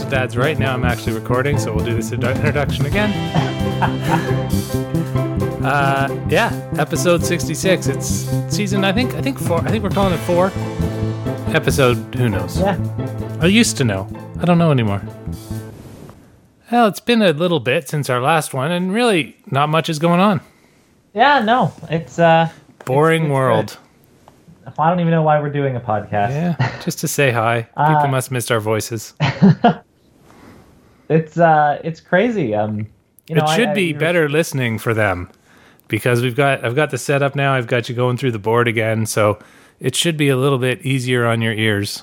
With Dads right now. I'm actually recording, so we'll do this introduction again. uh, yeah, episode 66. It's season, I think, I think four. I think we're calling it four. Episode, who knows? Yeah. I used to know. I don't know anymore. Well, it's been a little bit since our last one, and really, not much is going on. Yeah, no. It's uh Boring it's world. I don't even know why we're doing a podcast. Yeah, just to say hi. People Uh, must miss our voices. It's uh it's crazy. Um you know, it I- should I- be you were- better listening for them because we've got I've got the setup now. I've got you going through the board again, so it should be a little bit easier on your ears.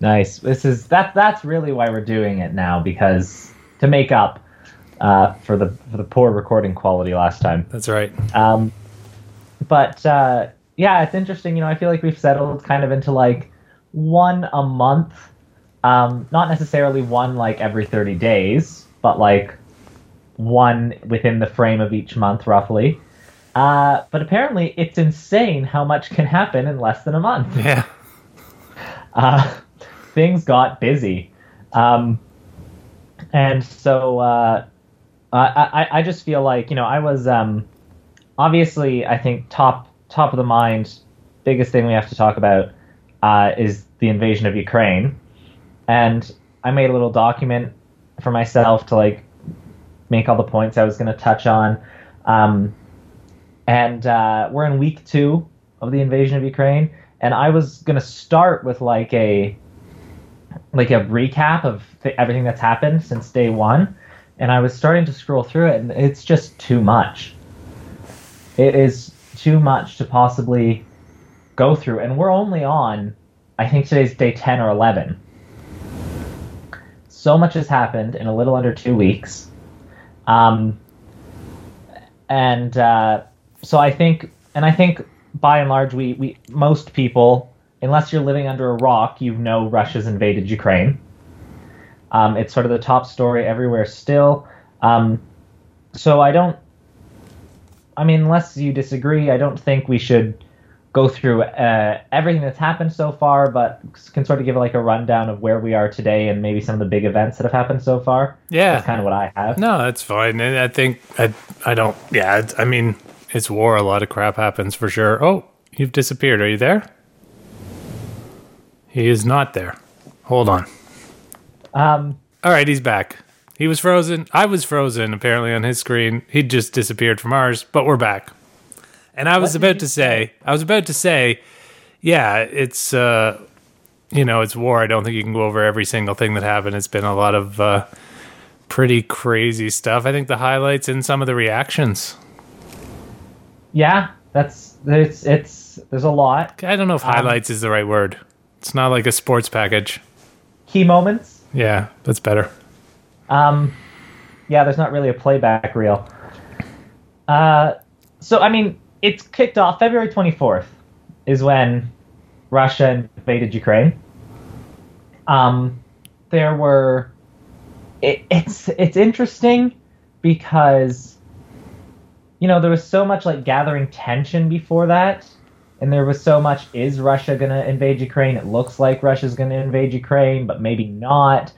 Nice. This is that that's really why we're doing it now because to make up uh for the for the poor recording quality last time. That's right. Um, but uh, yeah, it's interesting. You know, I feel like we've settled kind of into like one a month. Um, not necessarily one like every 30 days, but like one within the frame of each month, roughly. Uh, but apparently, it's insane how much can happen in less than a month. Yeah. Uh, things got busy. Um, and so uh, I, I, I just feel like, you know, I was um, obviously, I think, top, top of the mind, biggest thing we have to talk about uh, is the invasion of Ukraine. And I made a little document for myself to like make all the points I was going to touch on. Um, and uh, we're in week two of the invasion of Ukraine, and I was gonna start with like a like a recap of th- everything that's happened since day one, and I was starting to scroll through it, and it's just too much. It is too much to possibly go through, and we're only on, I think today's day ten or eleven. So much has happened in a little under two weeks. Um, and uh, so I think, and I think by and large, we, we most people, unless you're living under a rock, you know Russia's invaded Ukraine. Um, it's sort of the top story everywhere still. Um, so I don't. I mean, unless you disagree, I don't think we should go through uh, everything that's happened so far, but can sort of give like a rundown of where we are today and maybe some of the big events that have happened so far. Yeah. That's kind of what I have. No, that's fine. And I think I I don't. Yeah, it's- I mean, it's war. A lot of crap happens for sure. Oh, you've disappeared. Are you there? He is not there. Hold on. Um, All right, he's back. He was frozen. I was frozen apparently on his screen. He just disappeared from ours, but we're back. And I was What about to say, I was about to say, yeah, it's uh you know, it's war. I don't think you can go over every single thing that happened. It's been a lot of uh pretty crazy stuff. I think the highlights and some of the reactions. yeah, that's it's it's there's a lot I don't know if Um, highlights is the right word. It's not like a sports package. key moments. Yeah, that's better. Um, yeah, there's not really a playback reel. Uh, so I mean, it's kicked off February 24th is when Russia invaded Ukraine. Um, there were. It, it's it's interesting because you know there was so much like gathering tension before that and there was so much is russia going to invade ukraine it looks like russia's going to invade ukraine but maybe not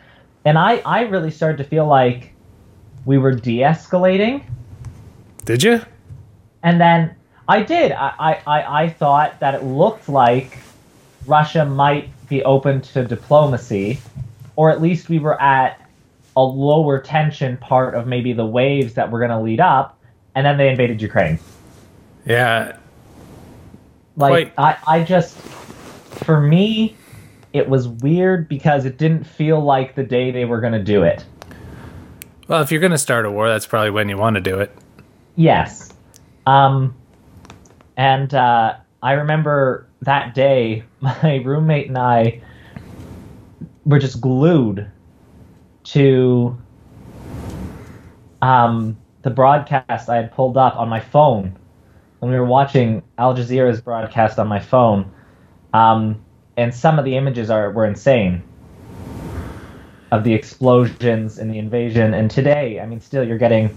and i i really started to feel like we were de-escalating Did you? and then i did i i i, thought that it looked like russia might be open to diplomacy or at least we were at a lower tension part of maybe the waves that were going to lead up and then they invaded ukraine Yeah. like Quite. I, I just for me it was weird because it didn't feel like the day they were going to do it Well, if you're going to start a war, that's probably when you want to do it. yes um and uh i remember that day my roommate and i were just glued to um the broadcast i had pulled up on my phone when we were watching al jazeera's broadcast on my phone. Um and some of the images are were insane of the explosions and the invasion. And today i mean still you're getting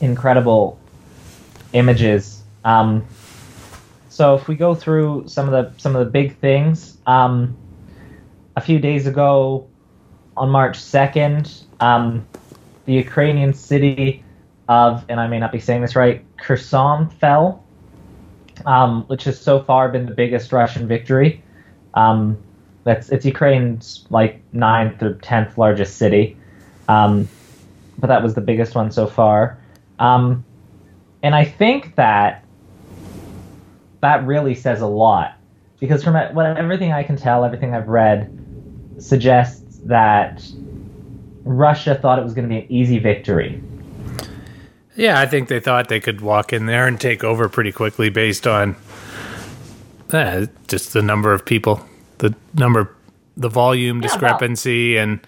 incredible images um so if we go through some of the some of the big things um a few days ago on March 2nd, um, the Ukrainian city of, and I may not be saying this right, Kherson fell, um, which has so far been the biggest Russian victory. Um, that's it's Ukraine's like ninth or tenth largest city, um, but that was the biggest one so far. And I think that that really says a lot because from what everything I can tell, everything I've read suggests that Russia thought it was going to be an easy victory. Yeah, I think they thought they could walk in there and take over pretty quickly based on uh, just the number of people, the number, the volume Yeah, well, discrepancy, and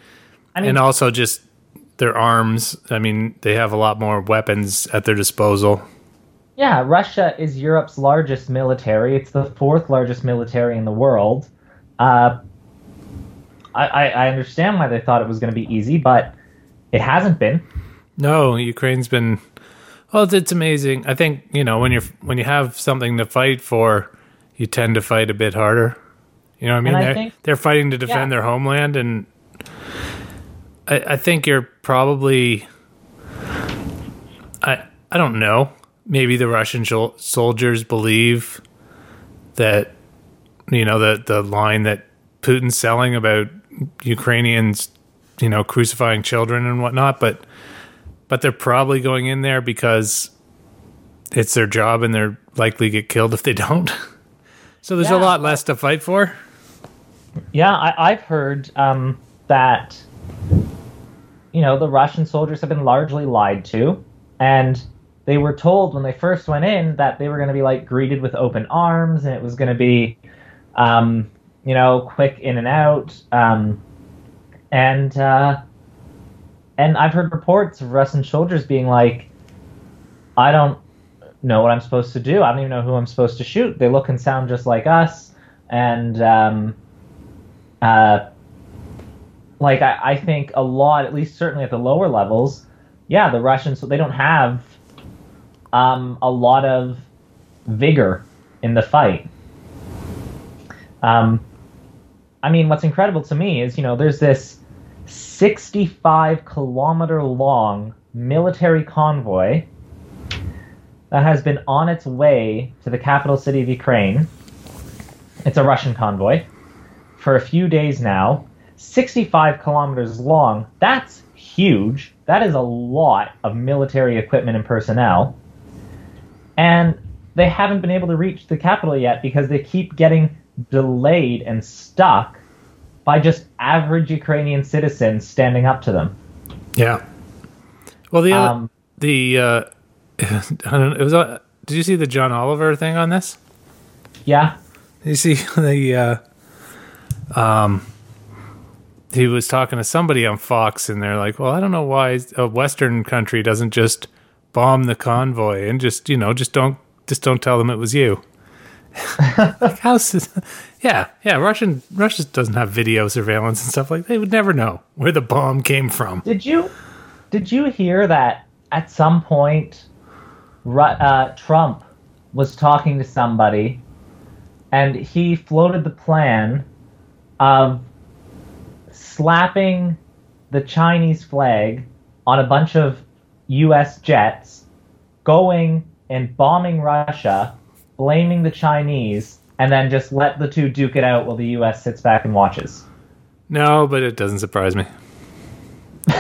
I mean, and also just their arms. I mean, they have a lot more weapons at their disposal. Yeah, Russia is Europe's largest military. It's the fourth largest military in the world. Uh, I, I, understand why they thought it was going to be easy, but it hasn't been. No, Ukraine's been. Well, it's, it's amazing. I think you know when you're when you have something to fight for, you tend to fight a bit harder. You know what I mean? I they're, think- they're fighting to defend Yeah. their homeland, and I, I think you're probably. I I don't know. Maybe the Russian shol- soldiers believe that you know the the line that Putin's selling about Ukrainians, you know, crucifying children and whatnot, but but they're probably going in there because it's their job and they're likely to get killed if they don't. So there's a lot less to fight for. Yeah, I, I've heard um, that you know the Russian soldiers have been largely lied to, and they were told when they first went in that they were going to be like greeted with open arms, and it was going to be, um, you know, quick in and out, um, and uh, and I've heard reports of Russian soldiers being like, I don't know what I'm supposed to do. I don't even know who I'm supposed to shoot. They look and sound just like us, and um, uh, like I, I think a lot, at least certainly at the lower levels, yeah, the Russians they don't have um, a lot of vigor in the fight. Um, I mean, what's incredible to me is you know there's this 65 kilometer long military convoy that has been on its way to the capital city of Ukraine. It's a Russian convoy for a few days now. 65 kilometers long. That's huge. That is a lot of military equipment and personnel. And they haven't been able to reach the capital yet because they keep getting delayed and stuck by just average Ukrainian citizens standing up to them. Yeah. Well, the other, Um, the uh, I don't know, it was. Uh, did you see the John Oliver thing on this? yeah, you see the uh, um he was talking to somebody on Fox and they're like, "Well, I don't know why a western country doesn't just bomb the convoy and just, you know, just don't just don't tell them it was you." like how's this? Yeah, yeah, Russian Russia doesn't have video surveillance and stuff like they would never know where the bomb came from. Did you did you hear that at some point uh, Trump was talking to somebody and he floated the plan of slapping the Chinese flag on a bunch of US jets going and bombing Russia, blaming the Chinese and then just let the two duke it out while the US sits back and watches. No, but it doesn't surprise me.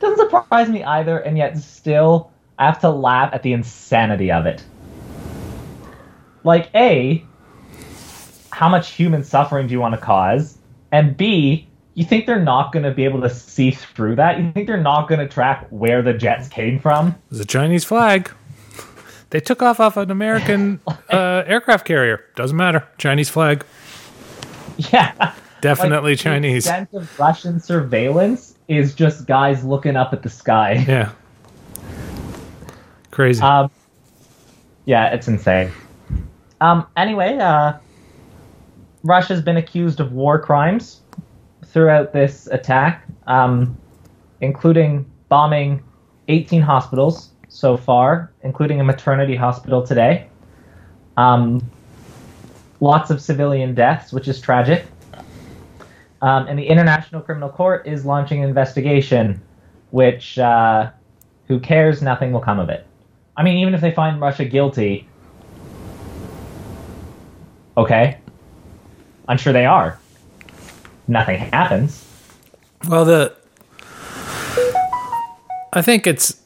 Doesn't surprise me either, and yet still I have to laugh at the insanity of it. Like, A, how much human suffering do you want to cause? And B, you think they're not going to be able to see through that? You think they're not going to track where the jets came from? It was a Chinese flag. They took off off an American uh, aircraft carrier. Doesn't matter. Chinese flag. Yeah. Definitely Like, the Chinese. extent of Russian surveillance is just guys looking up at the sky. Yeah. Crazy. Um, yeah, it's insane. Um, anyway, uh, Russia's been accused of war crimes throughout this attack, um, including bombing 18 hospitals so far, including a maternity hospital today. Um, lots of civilian deaths, which is tragic. Um, and the International Criminal Court is launching an investigation, which, uh, who cares? Nothing will come of it. I mean, even if they find Russia guilty, okay, I'm sure they are. Nothing happens. Well, the I think it's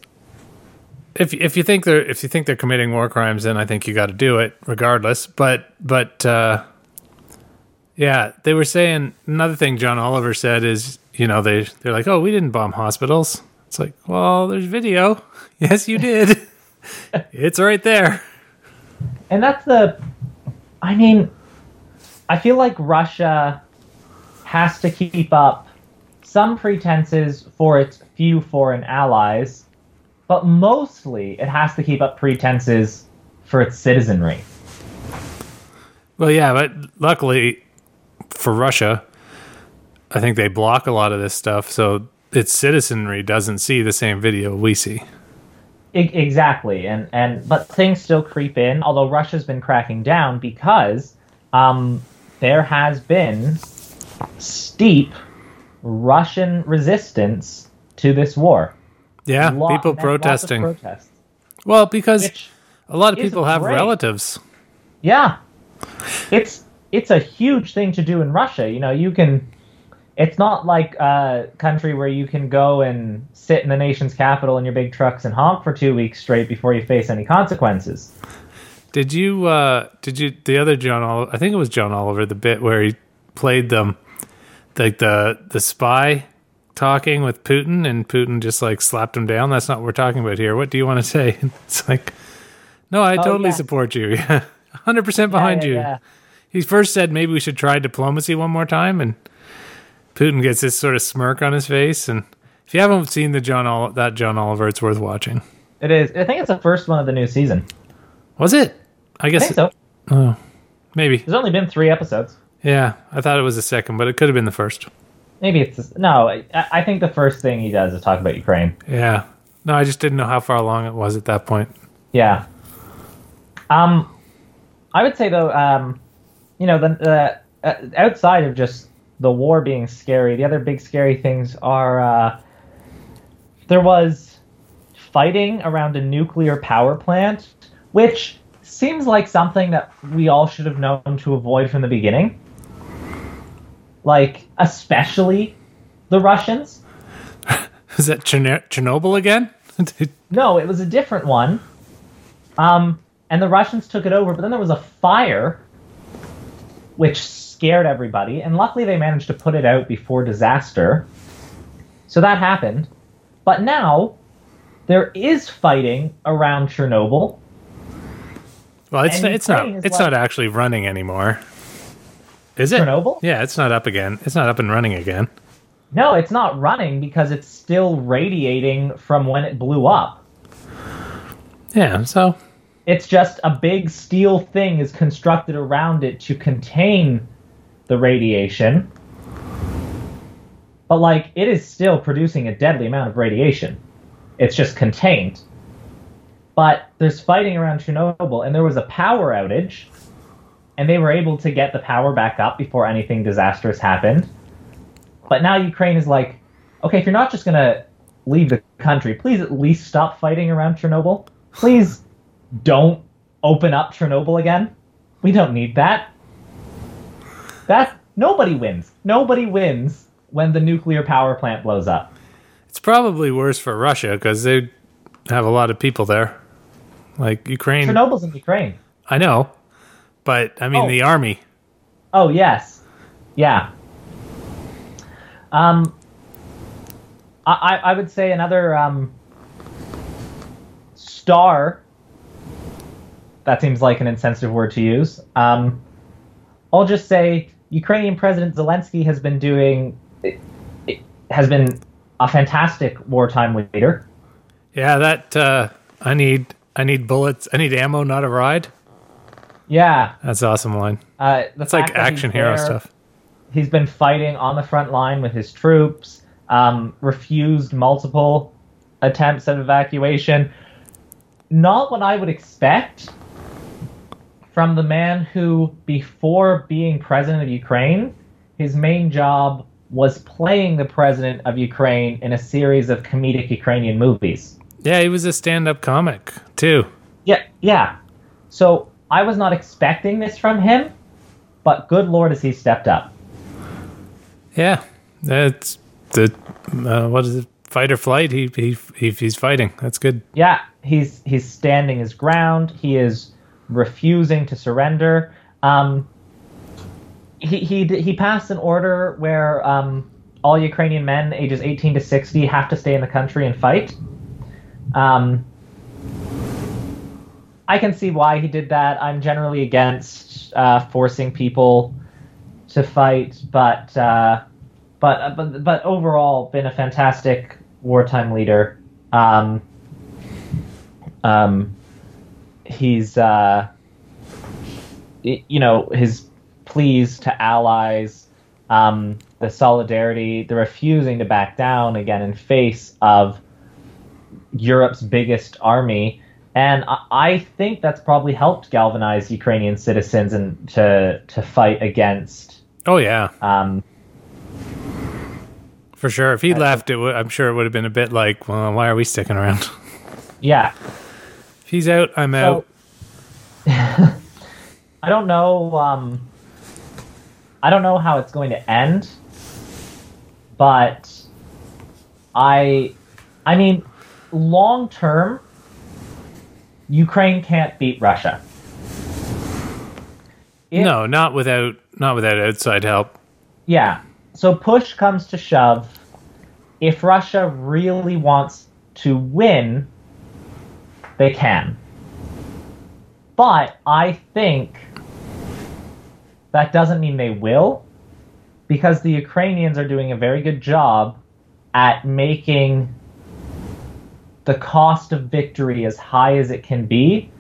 if if you think they're if you think they're committing war crimes, then I think you got to do it regardless. But but uh, yeah, they were saying another thing. John Oliver said is you know they they're like, oh, we didn't bomb hospitals. It's like, well, there's video. Yes, you did. it's right there. And that's the. I mean, I feel like Russia has to keep up some pretenses for its few foreign allies, but mostly it has to keep up pretenses for its citizenry. Well, yeah, but luckily for Russia, I think they block a lot of this stuff, so its citizenry doesn't see the same video we see. I- exactly, and and but things still creep in. Although Russia's been cracking down because um, there has been steep Russian resistance to this war. Yeah, Lot- people protesting. well, because Which, a lot of people have great. relatives. yeah, it's it's a huge thing to do in Russia. You know, you can. It's not like a country where you can go and sit in the nation's capital in your big trucks and honk for two weeks straight before you face any consequences. Did you? uh Did you? The other John Oliver, I think it was John Oliver, the bit where he played them, like the the spy talking with Putin, and Putin just like slapped him down. That's not what we're talking about here. What do you want to say? It's like, no, I oh, totally yeah. support you. Yeah, hundred percent behind Yeah, you. yeah, He first said maybe we should try diplomacy one more time, and Putin gets this sort of smirk on his face. And if you haven't seen the John Ol- that John Oliver, it's worth watching. It is. I think it's the first one of the new season. Was it? I I guess think so. Oh, maybe. There's only been three episodes. Yeah, I thought it was the second, but it could have been the first. Maybe it's no. I, I think the first thing he does is talk about Ukraine. Yeah. No, I just didn't know how far along it was at that point. Yeah. Um, I would say though, um, you know, the uh, uh, outside of just the war being scary, the other big scary things are uh, there was fighting around a nuclear power plant, which seems like something that we all should have known to avoid from the beginning. Like, especially the Russians. Is that Chern- Chernobyl again? No, it was a different one. Um, and the Russians took it over, but then there was a fire, which scared everybody. And luckily, they managed to put it out before disaster. So that happened. But now, there is fighting around Chernobyl. well, it's And it's not Ukraine is it's like- not actually running anymore. Is it? Chernobyl? Yeah, it's not up again. It's not up and running again. No, it's not running because it's still radiating from when it blew up. Yeah, so It's just a big steel thing is constructed around it to contain the radiation. But like it is still producing a deadly amount of radiation. It's just contained. But there's fighting around Chernobyl and there was a power outage and they were able to get the power back up before anything disastrous happened. But now Ukraine is like, okay, if you're not just going to leave the country, please at least stop fighting around Chernobyl. Please don't open up Chernobyl again. We don't need that. That nobody wins. Nobody wins when the nuclear power plant blows up. it's probably worse for Russia because they have a lot of people there. Like Ukraine, Chernobyl's in Ukraine. I know, but I mean Oh. the army. Oh yes, yeah. Um, I I would say another um star. That seems like an insensitive word to use. Um, I'll just say Ukrainian President Zelensky has been doing has been a fantastic wartime leader. Yeah, that uh, I need I need bullets. I need ammo, not a ride. Yeah, That's an awesome line. uh, the It's like fact that action hero there- stuff. he's been fighting on the front line with his troops, um, refused multiple attempts at evacuation. Not what I would expect from the man who, before being president of Ukraine, his main job was playing the president of Ukraine in a series of comedic Ukrainian movies. Yeah, he was a stand-up comic too. Yeah, yeah. So I was not expecting this from him, but good lord, has he stepped up. Yeah, that's the uh, what is it? Fight or flight. He, he he he's fighting. That's good. Yeah, he's he's standing his ground. He is refusing to surrender. Um, he he he passed an order where um, all Ukrainian men ages 18 to 60 have to stay in the country and fight. Um, I can see why he did that. I'm generally against uh, forcing people to fight, but uh, but but but overall, been a fantastic wartime leader. Um, um, he's uh, you know his pleas to allies, um, the solidarity, the refusing to back down again in face of Europe's biggest army. And I think that's probably helped galvanize Ukrainian citizens and to to fight against. Oh yeah. Um, for sure. If he left, it w- I'm sure it would have been a bit like, well, why are we sticking around? Yeah. If he's out, I'm out. I don't know. Um, I don't know how it's going to end, but I, I mean, long term, Ukraine can't beat Russia. If, no, not without not without outside help. Yeah. So push comes to shove. If Russia really wants to win, they can. But I think that doesn't mean they will, because the Ukrainians are doing a very good job at making the cost of victory as high as it can be.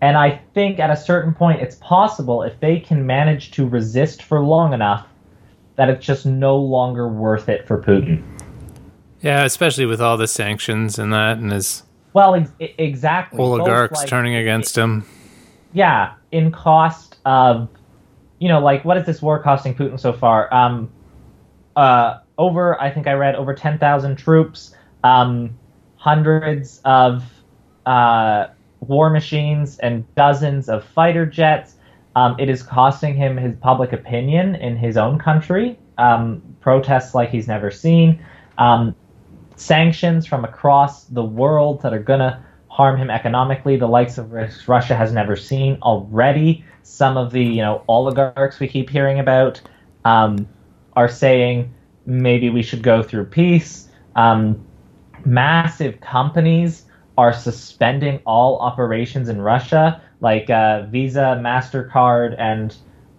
And I think at a certain point it's possible if they can manage to resist for long enough that it's just no longer worth it for Putin. Yeah, especially with all the sanctions and that and his well, ex- exactly. Oligarchs like, turning against him. Yeah, in cost of, you know, like what is this war costing Putin so far? Um, uh, over I think I read over ten thousand troops, um, hundreds of uh, war machines, and dozens of fighter jets. Um, it is costing him his public opinion in his own country. Um, protests like he's never seen. Um, sanctions from across the world that are going to harm him economically, the likes of which Russia has never seen already. Some of the you know oligarchs we keep hearing about um, are saying maybe we should go through peace. Um, massive companies are suspending all operations in Russia, like uh, Visa, Mastercard, and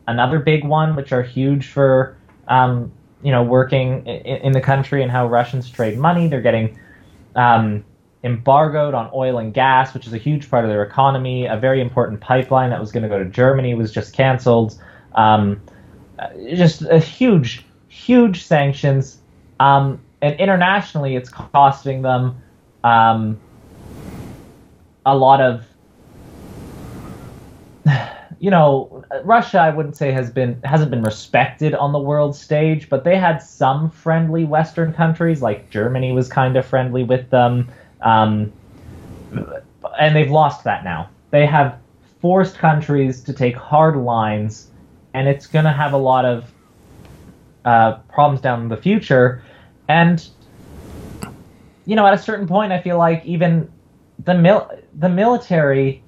another big one, which are huge for um, you know working in, in, the country and how Russians trade money. They're getting um, embargoed on oil and gas, which is a huge part of their economy. A very important pipeline that was going to go to Germany was just canceled. Um, just a huge, huge sanctions. Um, and internationally, it's costing them um, a lot of you know, Russia, I wouldn't say has been hasn't been respected on the world stage, but they had some friendly Western countries, like Germany was kind of friendly with them, um, and they've lost that now. They have forced countries to take hard lines, and it's going to have a lot of uh, problems down in the future. And you know, at a certain point, I feel like even the mil- the military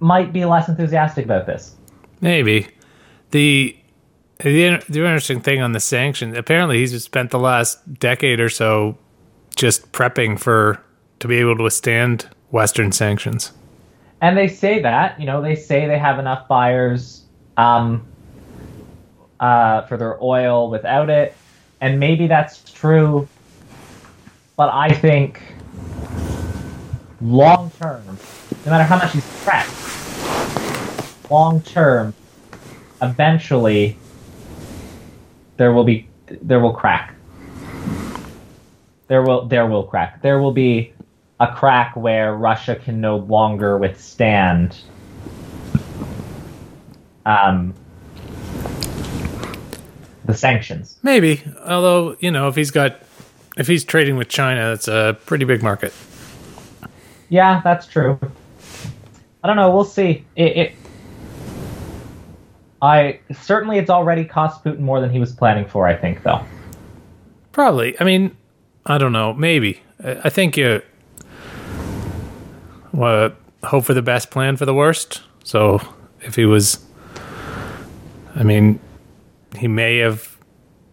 might be less enthusiastic about this. Maybe the the, the interesting thing on the sanctions. Apparently, he's spent the last decade or so just prepping for to be able to withstand Western sanctions. And they say that you know they say they have enough buyers um, uh, for their oil without it, and maybe that's true. But I think long term, no matter how much he's prepped, long term, eventually there will be there will crack. There will there will crack. There will be a crack where Russia can no longer withstand um, the sanctions. Maybe, although you know, if he's got, if he's trading with China, that's a pretty big market. Yeah, that's true. I don't know. We'll see. It, it I certainly it's already cost Putin more than he was planning for. I think, though. Probably. I mean, I don't know. Maybe. I I think you well, hope for the best, plan for the worst. So if he was, I mean, he may have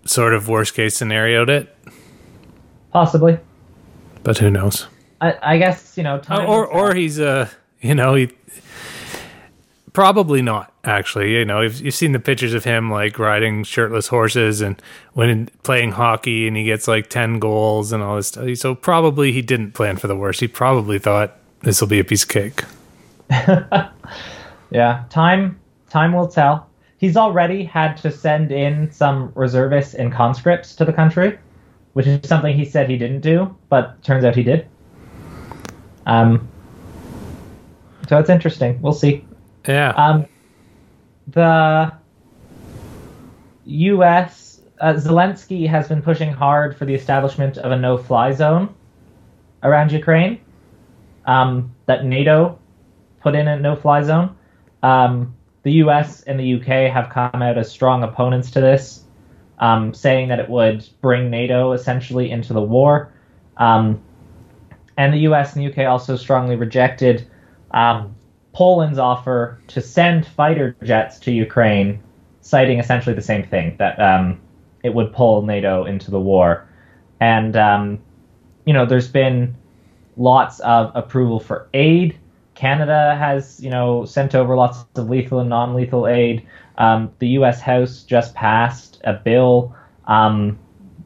sort of worst case scenarioed it, Possibly. but who knows? I, I guess you know. Time or or he's uh you know he probably not actually you know you've, you've seen the pictures of him like riding shirtless horses and when playing hockey and he gets like 10 goals and all this stuff so probably he didn't plan for the worst he probably thought this will be a piece of cake Yeah, time time will tell. He's already had to send in some reservists and conscripts to the country, which is something he said he didn't do, but turns out he did. Um, so it's interesting. We'll see. yeah Um, the U.S. Uh, Zelensky has been pushing hard for the establishment of a no-fly zone around Ukraine. Um, that NATO put in a no-fly zone. Um, the U.S. and the U.K. have come out as strong opponents to this, um, saying that it would bring NATO essentially into the war. Um, and the U.S. and the U.K. also strongly rejected um, Poland's offer to send fighter jets to Ukraine, citing essentially the same thing that um, it would pull NATO into the war. And um, you know, there's been lots of approval for aid. Canada has, you know, sent over lots of lethal and non-lethal aid. Um, the U.S. House just passed a bill, um,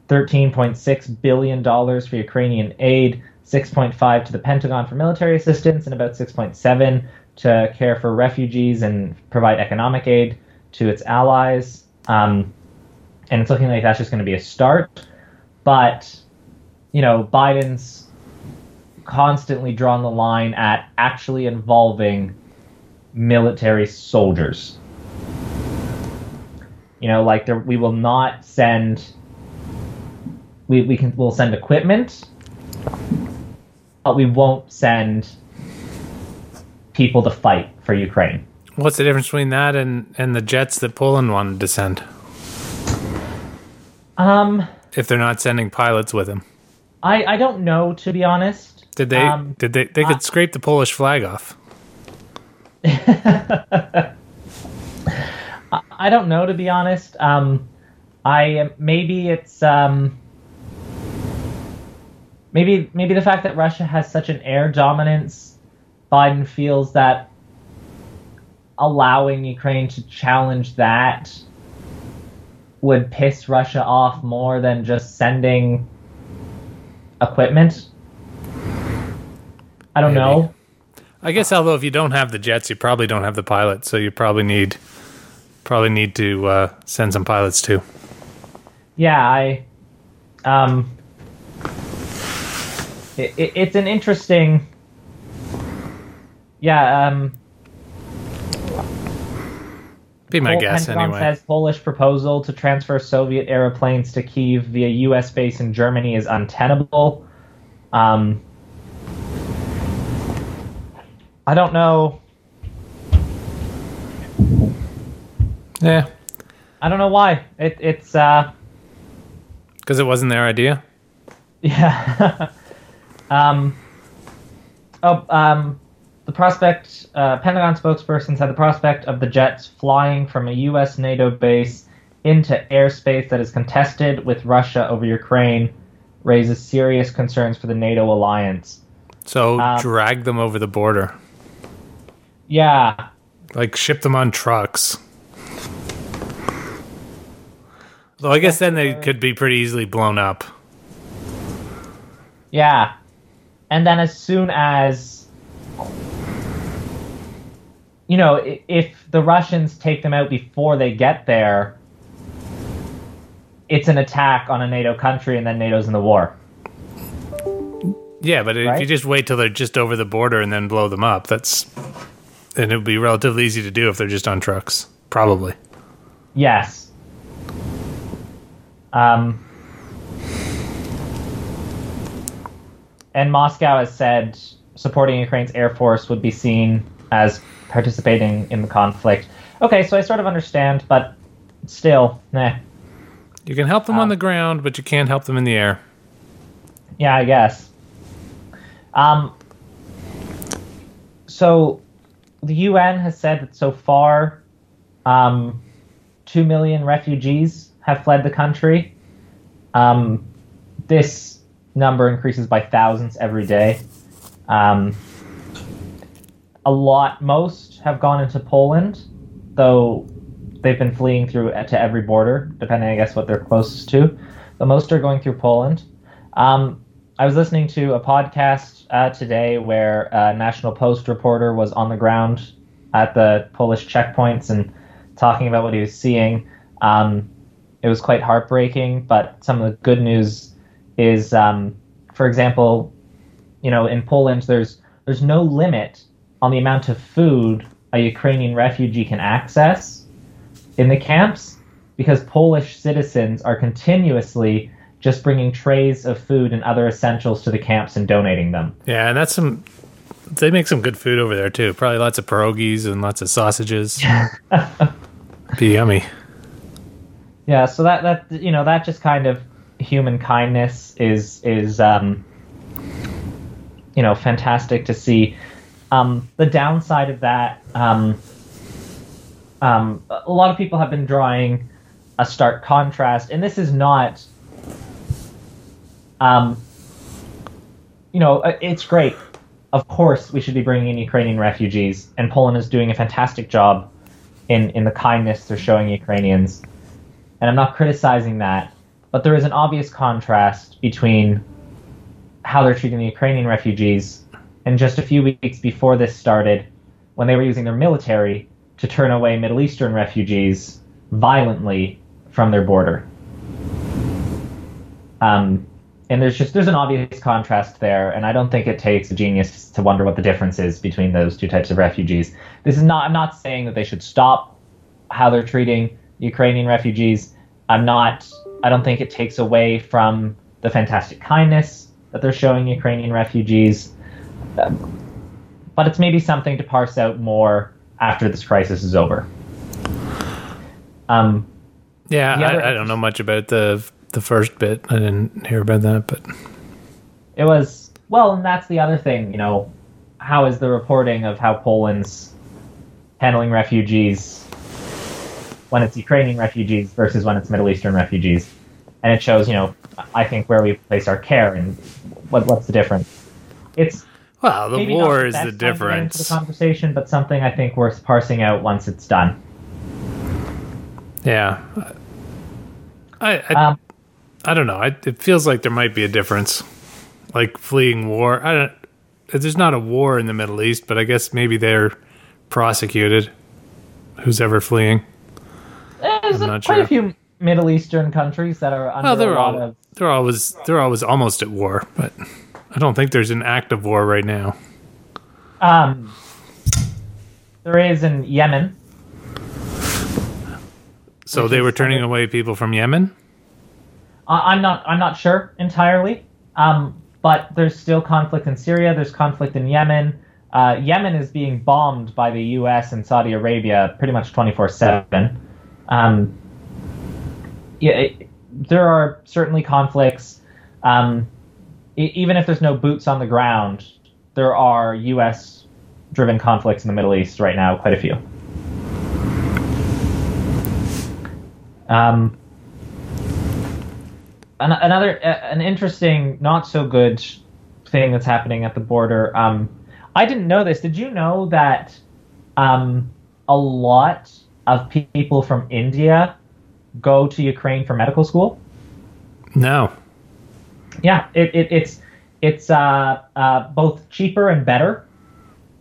$13.6 billion for Ukrainian aid, 6.5 to the Pentagon for military assistance, and about 6.7 to care for refugees and provide economic aid to its allies. Um, and it's looking like that's just going to be a start. But, you know, Biden's constantly drawn the line at actually involving military soldiers. You know, like there, we will not send. We, we can we'll send equipment, but we won't send people to fight for Ukraine. what's the difference between that and and the jets that poland wanted to send Um, if they're not sending pilots with them, I I don't know to be honest. Did they Um, did they they could scrape the polish flag off I don't know to be honest. Um, I maybe it's um, maybe maybe the fact that Russia has such an air dominance, Biden feels that allowing Ukraine to challenge that would piss Russia off more than just sending equipment. I don't Maybe. know. I guess although if you don't have the jets, you probably don't have the pilots, so you probably need probably need to uh, send some pilots too. yeah, I, um, it, it, it's an interesting, yeah, um, Be my Pol- guess Pentagon anyway. says Polish proposal to transfer Soviet airplanes to Kiev via U.S. base in Germany is untenable. Um, I don't know. yeah, I don't know why. It, it's uh, because it wasn't their idea. Yeah. um, oh, um, the prospect, uh, Pentagon spokesperson said the prospect of the jets flying from a U.S. NATO base into airspace that is contested with Russia over Ukraine raises serious concerns for the NATO alliance. So Um, drag them over the border, Yeah, like ship them on trucks. Though I guess then they could be pretty easily blown up. yeah. And then as soon as you know, if the Russians take them out before they get there, it's an attack on a NATO country, and then NATO's in the war. Yeah, but if you just wait till they're just over the border and then blow them up, that's and it would be relatively easy to do if they're just on trucks. Probably. Yes. Um, and Moscow has said supporting Ukraine's air force would be seen as participating in the conflict. Okay, so I sort of understand, but still, nah. You can help them on the ground, but you can't help them in the air. Yeah, I guess. Um, so the UN has said that so far, um, two million refugees have fled the country. Um, this number increases by thousands every day. Um, a lot, most have gone into Poland, though they've been fleeing through to every border, depending, I guess, what they're closest to. But most are going through Poland. Um, I was listening to a podcast uh, today where a National Post reporter was on the ground at the Polish checkpoints and talking about what he was seeing. Um, it was quite heartbreaking, but some of the good news is, um, for example, you know, in Poland, there's there's no limit on the amount of food a Ukrainian refugee can access in the camps because Polish citizens are continuously just bringing trays of food and other essentials to the camps and donating them. Yeah, and that's some. They make some good food over there too. Probably lots of pierogies and lots of sausages. Be yummy. Yeah, so that that you know that just kind of human kindness is is um, you know fantastic to see. Um, the downside of that, um, um, a lot of people have been drawing a stark contrast, and this is not um, you know, uh, it's great. Of course, we should be bringing in Ukrainian refugees, and Poland is doing a fantastic job in, in the kindness they're showing Ukrainians. And I'm not criticizing that, but there is an obvious contrast between how they're treating the Ukrainian refugees and just a few weeks before this started, when they were using their military to turn away Middle Eastern refugees violently from their border. Um, and there's just there's an obvious contrast there and i don't think it takes a genius to wonder what the difference is between those two types of refugees. This is not i'm not saying that they should stop how they're treating ukrainian refugees. I'm not i don't think it takes away from the fantastic kindness that they're showing ukrainian refugees. But it's maybe something to parse out more after this crisis is over. Um, yeah I, I don't know much about the the first bit. I didn't hear about that, but it was well, and that's the other thing. You know, how is the reporting of how Poland's handling refugees when it's Ukrainian refugees versus when it's Middle Eastern refugees? And it shows, you know, I think where we place our care and what what's the difference. It's well, the war the is the difference. The conversation, but something I think worth parsing out once it's done. Yeah, I I, um, I don't know. I, it feels like there might be a difference, like fleeing war. I don't. There's not a war in the Middle East, but I guess maybe they're prosecuted. Who's ever fleeing? There's quite sure. a few Middle Eastern countries that are under well, they're a lot all, of. They're always they're always almost at war, but I don't think there's an active war right now. Um, there is in Yemen. So they were turning away people from Yemen. I'm not I'm not sure entirely, um, but there's still conflict in Syria. There's conflict in Yemen. Uh, Yemen is being bombed by the U.S. and Saudi Arabia pretty much 24 seven. Um, yeah, there are certainly conflicts. Um, even if there's no boots on the ground, there are U.S. driven conflicts in the Middle East right now, quite a few. Um, an, another an interesting, not so good thing that's happening at the border. Um, I didn't know this. Did you know that um, a lot of people from India go to Ukraine for medical school? No. Yeah, it, it, it's it's uh, uh, both cheaper and better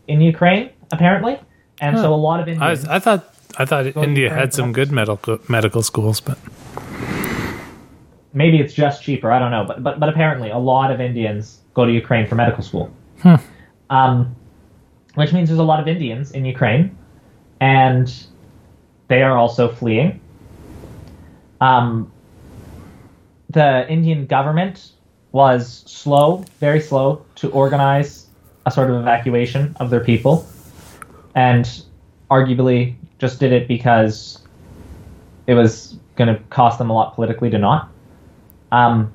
in Ukraine apparently, and huh. so a lot of Indians. I, I thought I thought India had some good medical medical schools, but maybe it's just cheaper. I don't know, but but but apparently a lot of Indians go to Ukraine for medical school. Hmm. Um, which means there's a lot of Indians in Ukraine, and they are also fleeing. Um, the Indian government was slow, very slow, to organize a sort of evacuation of their people, and arguably just did it because it was going to cost them a lot politically to not. Um,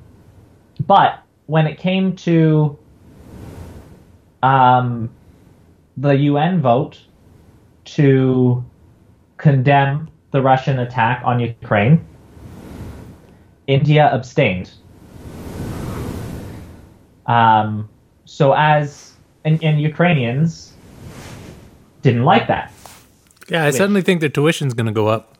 but when it came to um, the UN vote to condemn the Russian attack on Ukraine, India abstained. Um, so as and, and Ukrainians didn't like that. Yeah, I suddenly think their tuition's going to go up.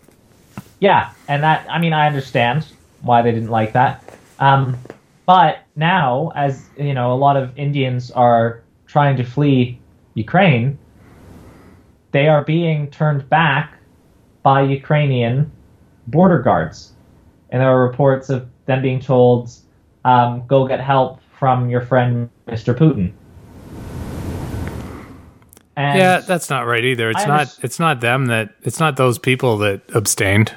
Yeah, and that I mean I understand why they didn't like that. Um, but now, as you know, a lot of Indians are trying to flee Ukraine. They are being turned back by Ukrainian border guards, and there are reports of them being told, um, "Go get help from your friend Mr. Putin." And yeah, that's not right either. It's not. It's not them that. It's not those people that abstained.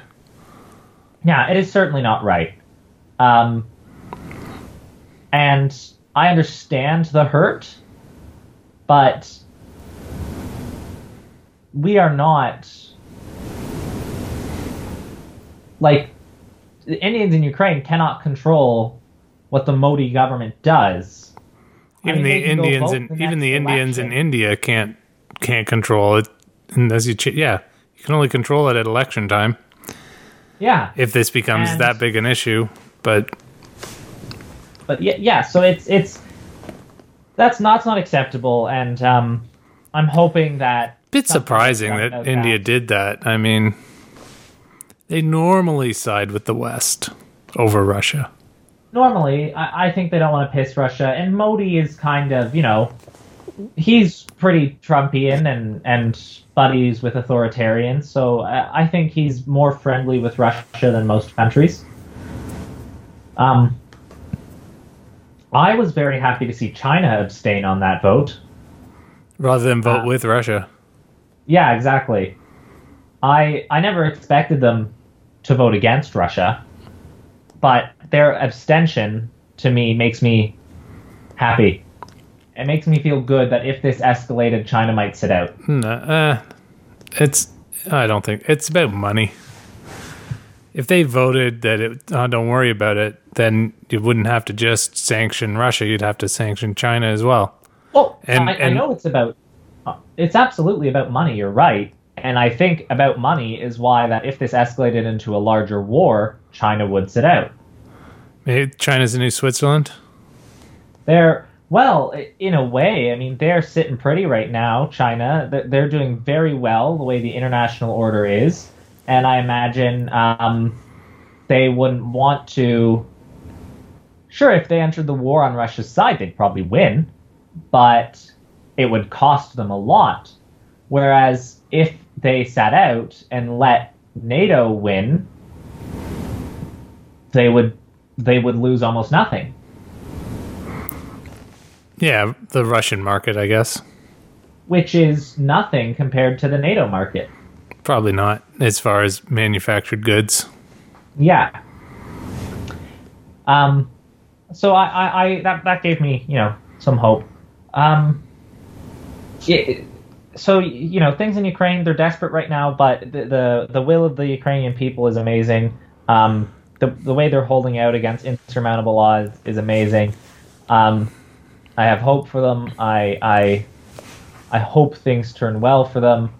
Yeah, it is certainly not right. Um, and I understand the hurt, but we are not like the Indians in Ukraine cannot control what the Modi government does. Even I mean, the Indians and even the Indians in India can't can't control it. And as you, ch- yeah, you can only control it at election time. Yeah. If this becomes and, that big an issue, but but yeah, yeah. So it's it's that's not not acceptable, and um, I'm hoping that. Bit surprising that India that. did that. I mean, they normally side with the West over Russia. Normally, I, I think they don't want to piss Russia, and Modi is kind of you know he's pretty Trumpian and and buddies with authoritarians, so I, I think he's more friendly with Russia than most countries. Um, I was very happy to see China abstain on that vote. Rather than vote uh, with Russia. Yeah, exactly. I I never expected them to vote against Russia, but their abstention to me makes me happy. It makes me feel good that if this escalated, China might sit out. No, uh, it's I don't think it's about money if they voted that it, oh, don't worry about it, then you wouldn't have to just sanction Russia. You'd have to sanction China as well. Well, and, I, and, I know it's about, it's absolutely about money. You're right, and I think about money is why that if this escalated into a larger war, China would sit out. Maybe China's the new Switzerland. They're well, in a way. I mean, they're sitting pretty right now. China, they're doing very well the way the international order is and I imagine um, they wouldn't want to. Sure, if they entered the war on Russia's side, they'd probably win, but it would cost them a lot. Whereas if they sat out and let NATO win, they would they would lose almost nothing. Yeah, the Russian market, I guess. Which is nothing compared to the NATO market. Probably not as far as manufactured goods. Yeah. Um, so I, I, I that that gave me you know some hope. Um, it, so you know things in Ukraine they're desperate right now, but the the, the will of the Ukrainian people is amazing. Um, the the way they're holding out against insurmountable odds is amazing. Um, I have hope for them. I I I hope things turn well for them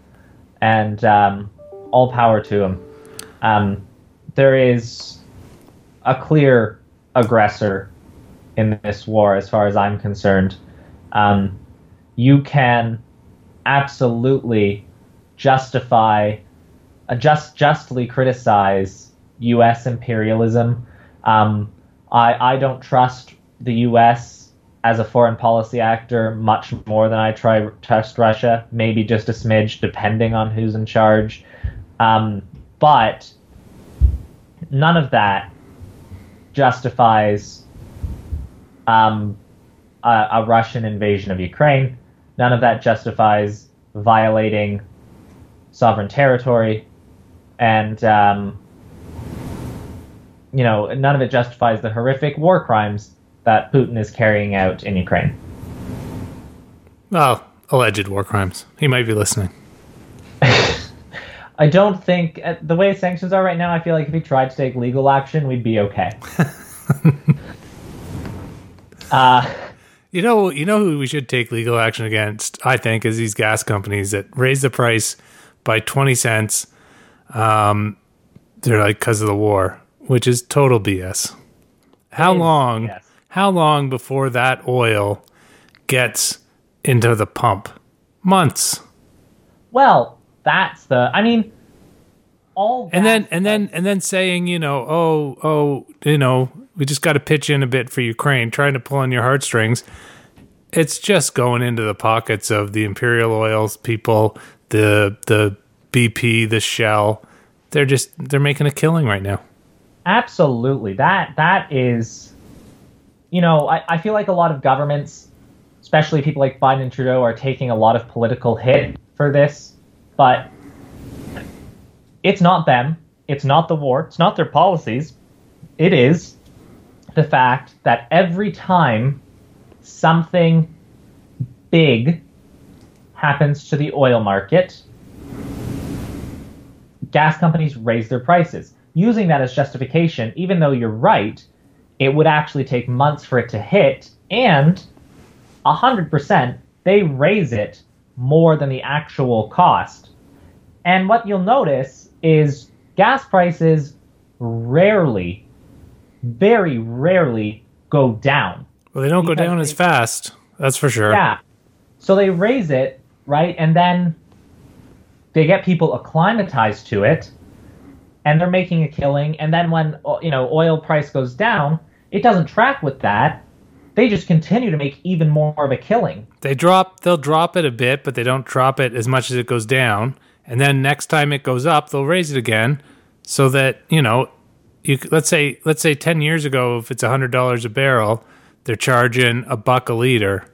and um, all power to them. Um, there is a clear aggressor in this war, as far as I'm concerned. Um, you can absolutely justify, uh, just justly criticize U.S. imperialism. Um, I I don't trust the U.S as a foreign policy actor much more than I try trust Russia, maybe just a smidge, depending on who's in charge. Um, but none of that justifies um, a, a, Russian invasion of Ukraine. None of that justifies violating sovereign territory. And um, you know, none of it justifies the horrific war crimes that Putin is carrying out in Ukraine. Well, alleged war crimes. He might be listening. I don't think uh, the way sanctions are right now. I feel like if he tried to take legal action, we'd be okay. uh, you know, you know who we should take legal action against. I think is these gas companies that raise the price by twenty cents. Um, they're like because of the war, which is total BS. How long? yes. How long before that oil gets into the pump? Months. well, that's the. I mean, all and then and then and then saying you know oh oh you know we just got to pitch in a bit for ukraine trying to pull on your heartstrings it's just going into the pockets of the imperial oils people the the bp the shell they're just they're making a killing right now Absolutely. That that is you know, I, I feel like a lot of governments, especially people like Biden and Trudeau, are taking a lot of political hit for this, but it's not them. It's not the war. It's not their policies. It is the fact that every time something big happens to the oil market, gas companies raise their prices. Using that as justification, even though you're right, it would actually take months for it to hit, and 100% they raise it more than the actual cost. And what you'll notice is gas prices rarely, very rarely go down. well they don't go down as fast that's for sure Yeah. So they raise it, right? And then they get people acclimatized to it and they're making a killing. And then when, you know, oil price goes down, it doesn't track with that. They just continue to make even more of a killing. they drop they'll drop it a bit but they don't drop it as much as it goes down. And then next time it goes up they'll raise it again so that you know you let's say let's say 10 years ago if it's $100 a barrel they're charging a buck a liter.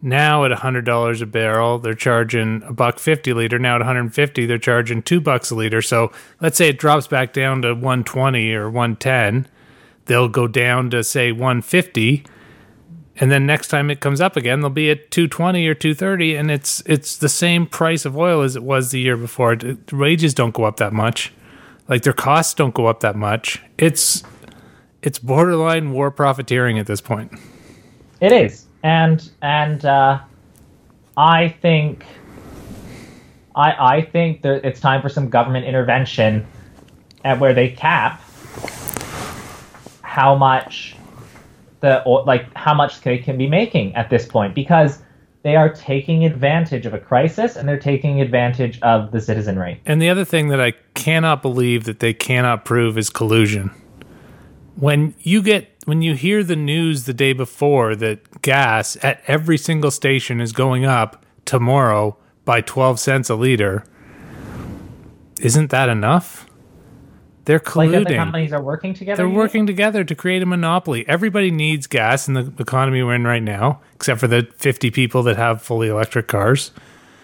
Now at $100 a barrel they're charging a buck 50 liter. Now at 150 they're charging 2 bucks a liter. So let's say it drops back down to 120 or 110 they'll go down to say 150 and then next time it comes up again they'll be at 220 or 230 and it's it's the same price of oil as it was the year before. The wages don't go up that much. Like their costs don't go up that much. It's it's borderline war profiteering at this point. It is. And, and, uh, I think, I, I think that it's time for some government intervention at where they cap how much the like how much they can be making at this point because they are taking advantage of a crisis and they're taking advantage of the citizenry. and the other thing that i cannot believe that they cannot prove is collusion when you get when you hear the news the day before that gas at every single station is going up tomorrow by 12 cents a liter isn't that enough they're Like the colluding companies are working together. they're working together to create a monopoly everybody needs gas in the economy we're in right now except for the 50 people that have fully electric cars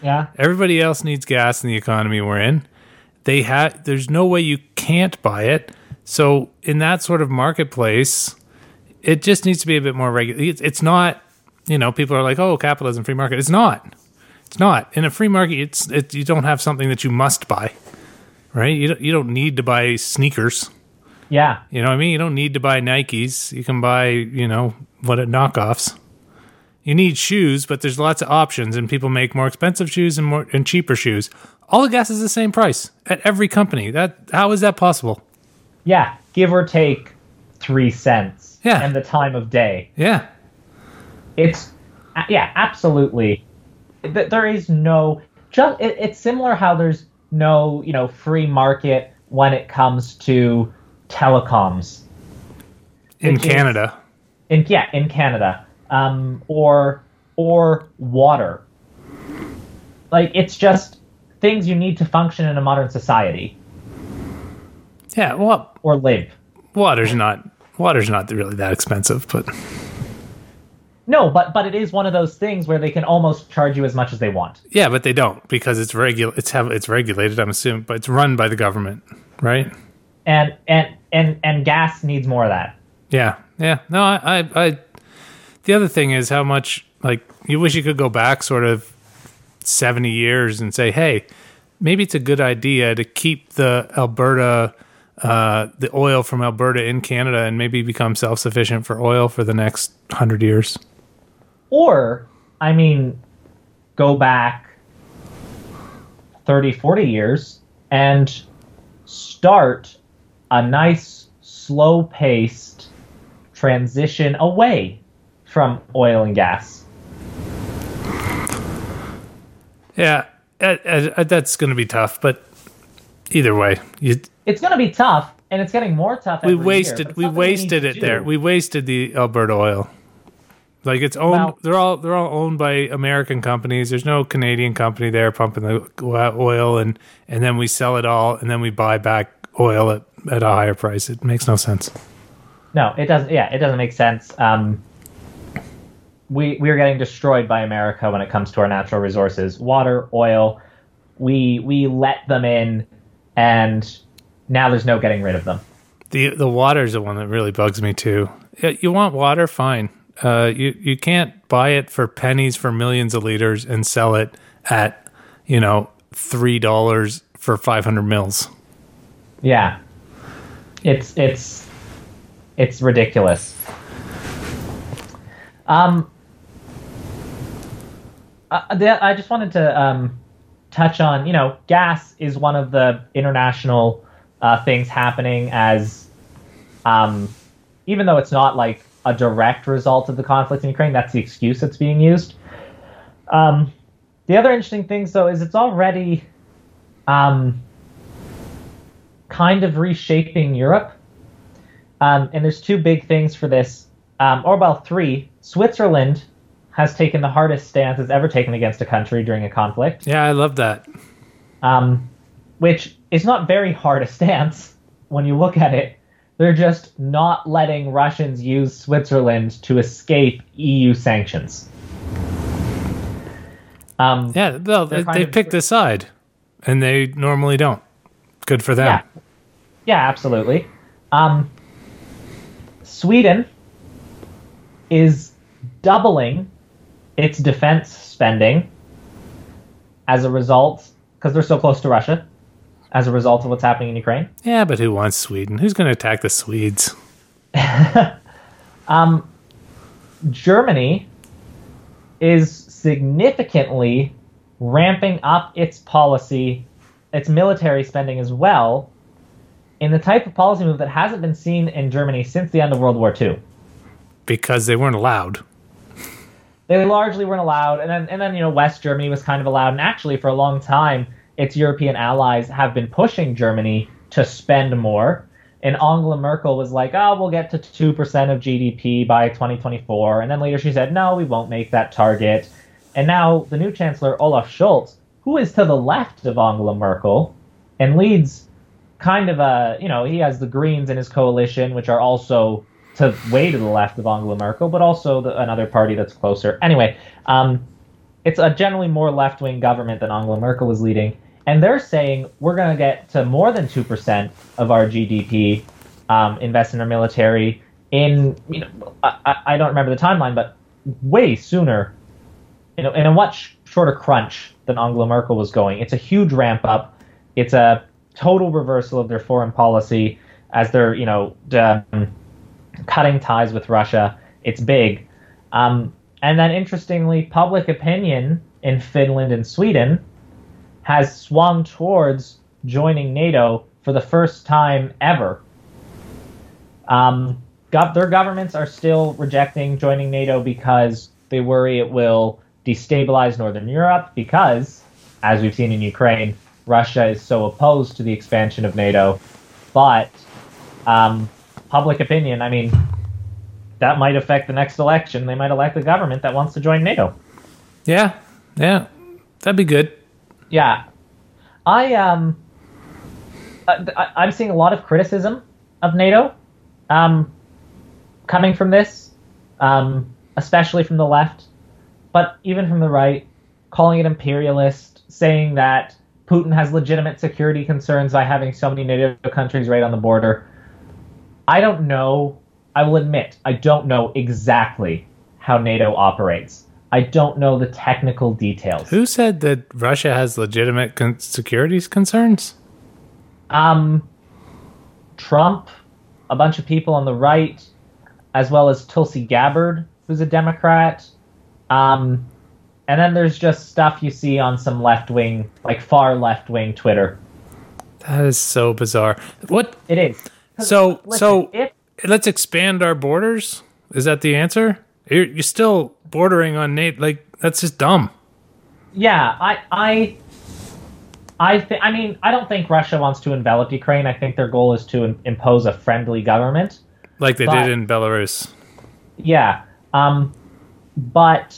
Yeah. Everybody else needs gas in the economy we're in. They have there's no way you can't buy it. So in that sort of marketplace, it just needs to be a bit more regular. It's, it's not, you know, people are like, "Oh, capitalism, free market." It's not. It's not. In a free market, it's it, you don't have something that you must buy. Right? You don't, you don't need to buy sneakers. Yeah. You know what I mean? You don't need to buy Nikes. You can buy, you know, what knockoffs. You need shoes, but there's lots of options, and people make more expensive shoes and more and cheaper shoes. All the gas is the same price at every company. That how is that possible? Yeah. Give or take three cents. Yeah. And the time of day. Yeah, it's yeah absolutely Th- there is no just it, it's similar how there's no you know free market when it comes to telecoms. In is- Canada. in yeah in canada. Um or or water. Like it's just things you need to function in a modern society. Yeah, well, or live. water's not water's not really that expensive, but no but but it is one of those things where they can almost charge you as much as they want yeah, but they don't because it's regul it's have it's regulated. I'm assuming, but it's run by the government, right? and and and and gas needs more of that. Yeah, yeah. No, I, I, I. The other thing is how much like you wish you could go back, sort of seventy years, and say, hey, maybe it's a good idea to keep the Alberta, uh, the oil from Alberta in Canada, and maybe become self sufficient for oil for the next hundred years. Or, I mean, go back 30, 40 years and start a nice, slow paced transition away from oil and gas. Yeah, uh, uh, that's going to be tough, but either way, you, it's going to be tough, and it's getting more tough. We wasted, year, we wasted it there. We wasted the Alberta oil. Like it's owned. They're all they're all owned by American companies. There's no Canadian company there pumping the oil, and and then we sell it all, and then we buy back oil at, at a higher price. It makes no sense. No, it doesn't. Yeah, it doesn't make sense. Um, we we are getting destroyed by America when it comes to our natural resources, water, oil. We we let them in, and now there's no getting rid of them. The the water is the one that really bugs me too. You want water, fine. Uh, you you can't buy it for pennies for millions of liters and sell it at you know three dollars for five hundred mils. Yeah, it's it's it's ridiculous. Um, uh, I just wanted to um, touch on, you know, gas is one of the international uh, things happening as, um, even though it's not like a direct result of the conflict in Ukraine, that's the excuse that's being used. Um, the other interesting thing, though, is it's already um, kind of reshaping Europe. Um, and there's two big things for this, um, or well, three. Switzerland has taken the hardest stance it's ever taken against a country during a conflict. Yeah, I love that. Um, which is not very hard a stance when you look at it. They're just not letting Russians use Switzerland to escape EU sanctions. Um, yeah, well, they, they picked a side, and they normally don't. Good for them. Yeah, yeah absolutely. Um, Sweden is doubling its defense spending as a result, because they're so close to Russia, as a result of what's happening in Ukraine. Yeah, but who wants Sweden? Who's going to attack the Swedes? um, Germany is significantly ramping up its policy, its military spending as well, in the type of policy move that hasn't been seen in Germany since the end of World War II. Because they weren't allowed they largely weren't allowed. And then, and then, you know, West Germany was kind of allowed. And actually, for a long time, its European allies have been pushing Germany to spend more. And Angela Merkel was like, oh, we'll get to 2% of GDP by 2024. And then later she said, no, we won't make that target. And now the new Chancellor, Olaf Scholz, who is to the left of Angela Merkel and leads kind of a, you know, he has the Greens in his coalition, which are also to way to the left of Angela Merkel, but also the, another party that's closer. Anyway, um, it's a generally more left wing government than Angela Merkel was leading, and they're saying we're going to get to more than two percent of our GDP um, invest in our military in you know I, I don't remember the timeline, but way sooner. You know, in a much shorter crunch than Angela Merkel was going. It's a huge ramp up. It's a total reversal of their foreign policy as they're you know. Um, cutting ties with Russia. It's big. Um, and then, interestingly, public opinion in Finland and Sweden has swung towards joining NATO for the first time ever. Um, their governments are still rejecting joining NATO because they worry it will destabilize Northern Europe because, as we've seen in Ukraine, Russia is so opposed to the expansion of NATO. But um, public opinion, I mean, that might affect the next election. They might elect a government that wants to join NATO. Yeah, yeah, that'd be good. Yeah, I um, I, I'm seeing a lot of criticism of NATO, um, coming from this, um, especially from the left, but even from the right, calling it imperialist, saying that Putin has legitimate security concerns by having so many NATO countries right on the border. I don't know. I will admit, I don't know exactly how NATO operates. I don't know the technical details. Who said that Russia has legitimate con- security concerns? Um, Trump, a bunch of people on the right, as well as Tulsi Gabbard, who's a Democrat. Um, and then there's just stuff you see on some left wing, like far left wing Twitter. That is so bizarre. What? it is. So listen, so if let's expand our borders. Is that the answer? You're, you're still bordering on Nate. Like that's just dumb. yeah, I I I th- I mean, I don't think Russia wants to envelop Ukraine. I think their goal is to im- impose a friendly government. Like they But- did in Belarus. Yeah. Um, but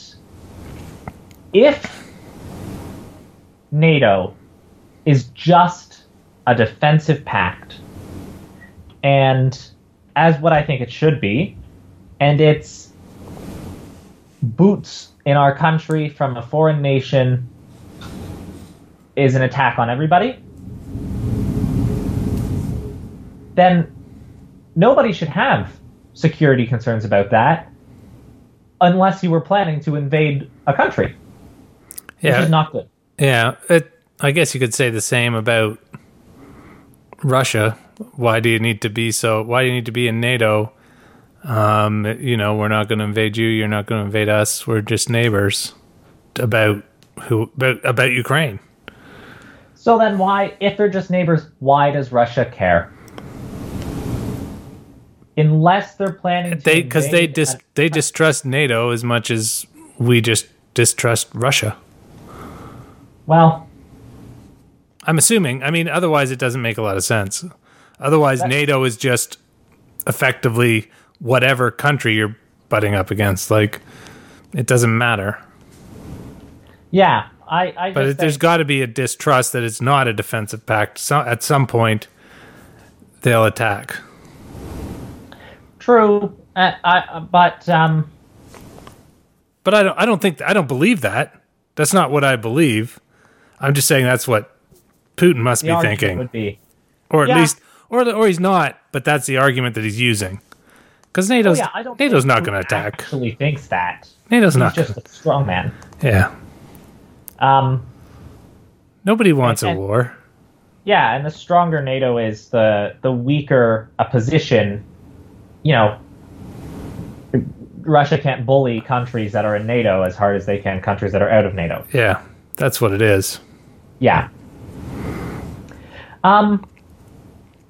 if NATO is just a defensive pact, and as what I think it should be, and it's boots in our country from a foreign nation is an attack on everybody, then nobody should have security concerns about that unless you were planning to invade a country, which Yeah, is not good. yeah. It, I guess you could say the same about Russia. Why do you need to be so? Why do you need to be in NATO? Um, you know, we're not going to invade you. You're not going to invade us. We're just neighbors. About who? About about Ukraine. So then, why, if they're just neighbors, why does Russia care? Unless they're planning to They because they dis a- they distrust NATO as much as we just distrust Russia. well, I'm assuming. I mean, otherwise it doesn't make a lot of sense. Otherwise, NATO is just effectively whatever country you're butting up against. Like, it doesn't matter. yeah, I, I But it, there's got to be a distrust that it's not a defensive pact. So at some point, they'll attack. true, uh, I, but um, But I don't. I don't think. I don't believe that. That's not what I believe. I'm just saying that's what Putin must be thinking, would be, or at Yeah. least, or or he's not. But that's the argument that he's using. Because NATO's oh, yeah, I don't. NATO's not going to attack. Actually, thinks that NATO's he's not. just Gonna, a strong man. yeah. Um, Nobody wants a war. Yeah, and the stronger NATO is, the the weaker a position. You know, Russia can't bully countries that are in NATO as hard as they can countries that are out of NATO. Yeah, that's what it is. Yeah. Um,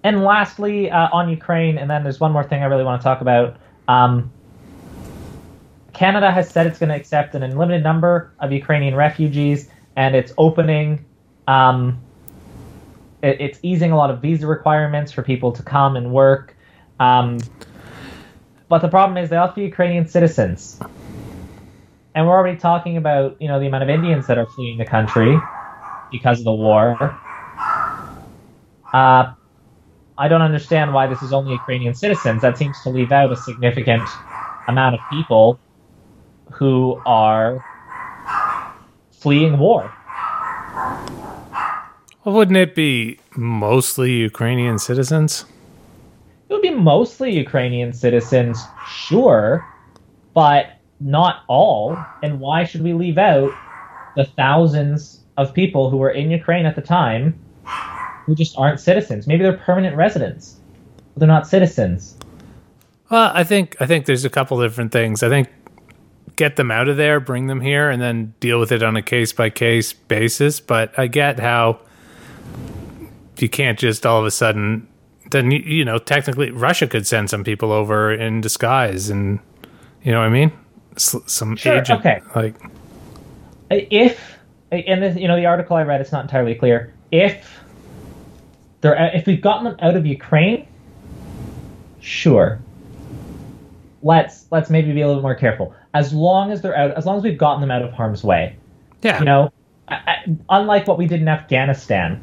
and lastly, uh, on Ukraine, and then there's one more thing I really want to talk about. Um, Canada has said it's going to accept an unlimited number of Ukrainian refugees, and it's opening. Um, it, it's easing a lot of visa requirements for people to come and work. Um, but the problem is they have to be Ukrainian citizens. And we're already talking about, you know, the amount of Indians that are fleeing the country because of the war. Uh, I don't understand why this is only Ukrainian citizens. That seems to leave out a significant amount of people who are fleeing war. Well, wouldn't it be mostly Ukrainian citizens? It would be mostly Ukrainian citizens, sure, but not all. And why should we leave out the thousands of people who were in Ukraine at the time who just aren't citizens? Maybe they're permanent residents, but they're not citizens. Well, I think I think there's a couple different things. I think get them out of there, bring them here, and then deal with it on a case by case basis. But I get how you can't just all of a sudden. Then you- you know, technically, Russia could send some people over in disguise, and you know what I mean. Some Sure, agent, okay. like If, and this, you know, the article I read, it's not entirely clear. If they're, if we've gotten them out of Ukraine, sure. Let's let's maybe be a little more careful. As long as they're out, as long as we've gotten them out of harm's way, yeah, you know, I, I, unlike what we did in Afghanistan,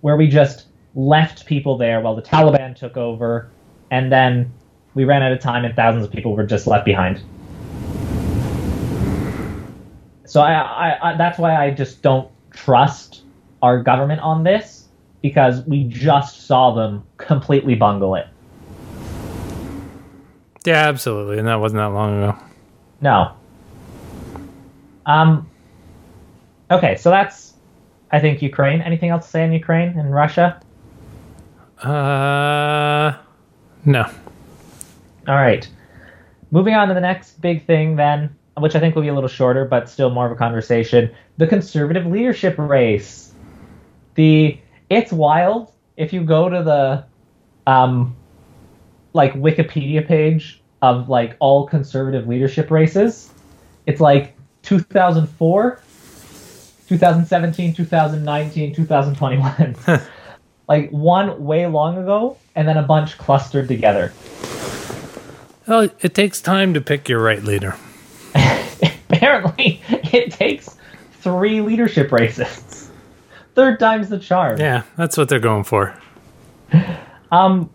where we just left people there while the Taliban took over, and then we ran out of time and thousands of people were just left behind. So I, I, I that's why I just don't trust our government on this because we just saw them completely bungle it. Yeah, absolutely. And that wasn't that long ago. No. Um. Okay, so that's, I think, Ukraine. Anything else to say on Ukraine and Russia? Uh, no. All right. Moving on to the next big thing, then, which I think will be a little shorter, but still more of a conversation. The conservative leadership race. The it's wild if you go to the um like Wikipedia page of like all conservative leadership races. It's like 2004, 2017, 2019, 2021. like one way long ago, and then a bunch clustered together. Well, it takes time to pick your right leader. Apparently, it takes three leadership races. Third time's the charm. Yeah, that's what they're going for. Um.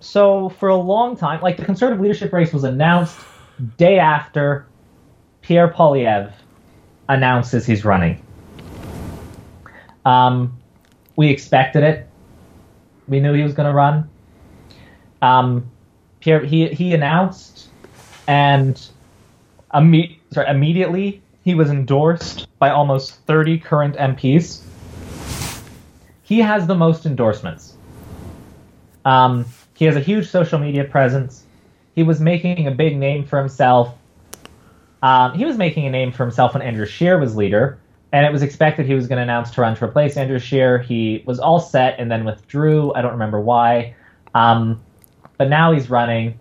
So for a long time, like the conservative leadership race was announced day after Pierre Poilievre announces he's running. Um, we expected it. We knew he was going to run. Um, Pierre, he he announced, and imme- sorry, immediately he was endorsed by almost 30 current MPs. He has the most endorsements. Um, he has a huge social media presence. He was making a big name for himself. Um, he was making a name for himself when Andrew Scheer was leader, and it was expected he was going to announce to run to replace Andrew Scheer. He was all set and then withdrew. I don't remember why. Um, but now he's running.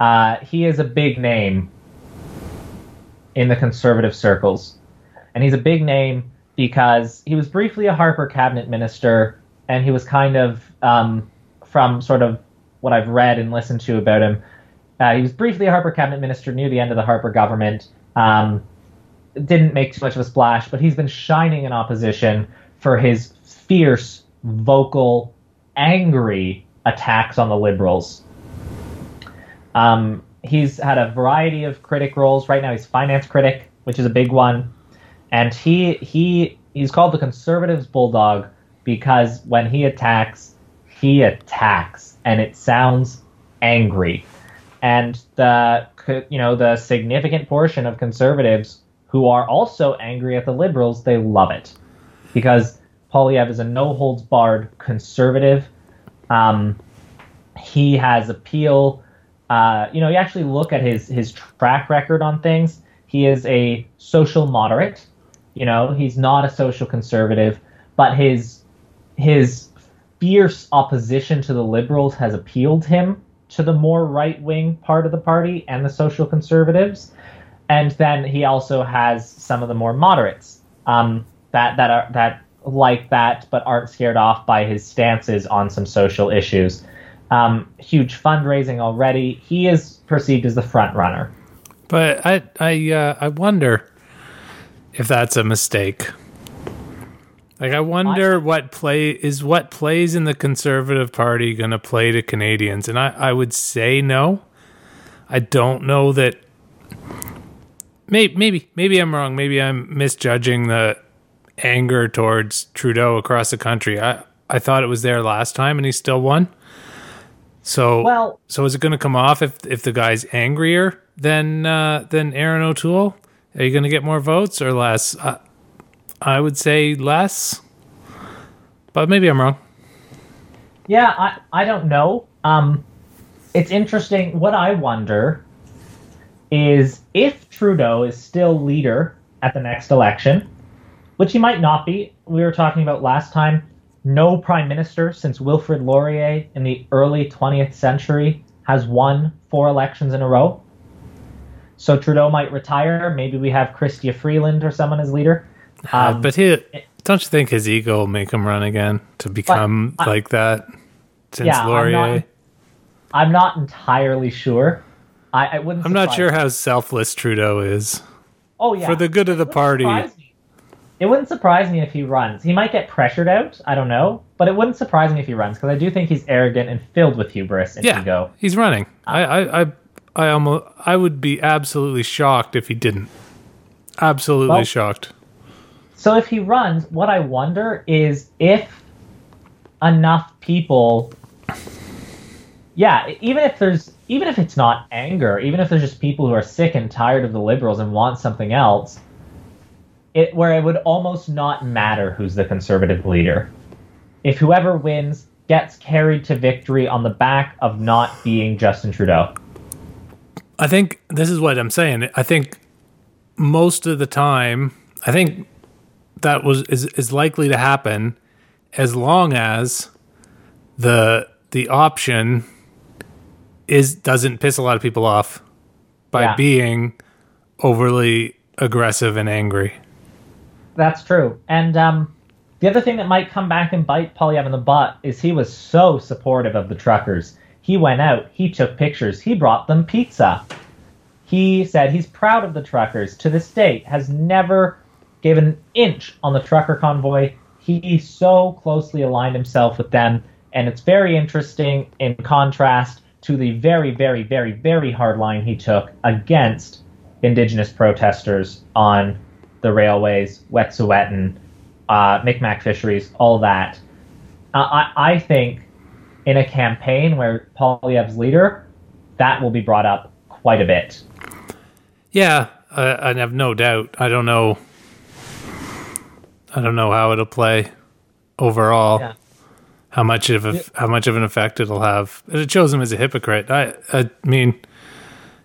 Uh, he is a big name in the conservative circles. And he's a big name because he was briefly a Harper cabinet minister, and he was kind of, um, from sort of what I've read and listened to about him, uh, he was briefly a Harper cabinet minister near the end of the Harper government. Um, didn't make too much of a splash, but he's been shining in opposition for his fierce, vocal, angry attacks on the liberals. Um, he's had a variety of critic roles. Right now, he's finance critic, which is a big one, and he he he's called the conservatives bulldog because when he attacks, he attacks, and it sounds angry. And the you know the significant portion of conservatives who are also angry at the liberals, they love it because Poilievre is a no holds barred conservative. Um, he has appeal. Uh, you know, you actually look at his his track record on things. He is a social moderate. You know, he's not a social conservative, but his his fierce opposition to the liberals has appealed him to the more right wing part of the party and the social conservatives. And then he also has some of the more moderates um, that that are that like that, but aren't scared off by his stances on some social issues. Um, huge fundraising already. He is perceived as the front runner. But I I uh, I wonder if that's a mistake. Like I wonder what play is what plays in the conservative party going to play to Canadians and I I would say no. I don't know that maybe maybe maybe I'm wrong. Maybe I'm misjudging the anger towards Trudeau across the country. I I thought it was there last time and he still won. So Well- so is it going to come off if if the guy's angrier than uh, than Erin O'Toole? Are you going to get more votes or less? Uh, I would say less, but maybe I'm wrong. Yeah, I, I don't know. Um, it's interesting. What I wonder is if Trudeau is still leader at the next election, which he might not be. We were talking about last time. No prime minister since Wilfrid Laurier in the early 20th century has won four elections in a row. So Trudeau might retire. Maybe we have Chrystia Freeland or someone as leader. Uh, Um, but he, don't you think his ego will make him run again to become I- like that? Since Yeah, I'm Laurier, not- I'm not entirely sure. I, I wouldn't. I'm not sure me. how selfless Trudeau is Oh yeah. for the good of the party. It wouldn't surprise me if he runs. He might get pressured out. I don't know, but it wouldn't surprise me if he runs because I do think he's arrogant and filled with hubris and Yeah, ego. he's running. Ah. I, I, I, I almost, I would be absolutely shocked if he didn't. Absolutely Well- shocked. So if he runs, what I wonder is if enough people yeah, even if there's even if it's not anger, even if there's just people who are sick and tired of the liberals and want something else, it where it would almost not matter who's the conservative leader. If whoever wins gets carried to victory on the back of not being Justin Trudeau. I think this is what I'm saying. I think most of the time, I think that was is, is likely to happen as long as the the option is doesn't piss a lot of people off by Yeah. being overly aggressive and angry. That's true. And um, the other thing that might come back and bite Poilievre in the butt is he was so supportive of the truckers. He went out, he took pictures, he brought them pizza. He said he's proud of the truckers. To this date, has never given an inch on the trucker convoy. He so closely aligned himself with them, and it's very interesting in contrast to the very, very, very, very hard line he took against indigenous protesters on the railways, Wet'suwet'en, uh, Micmac fisheries, all that. Uh, I, I think in a campaign where Poilievre's leader, that will be brought up quite a bit. Yeah, I, I have no doubt. I don't know. I don't know how it'll play overall. Yeah. How much of a, how much of an effect it'll have? It shows him as a hypocrite. I I mean,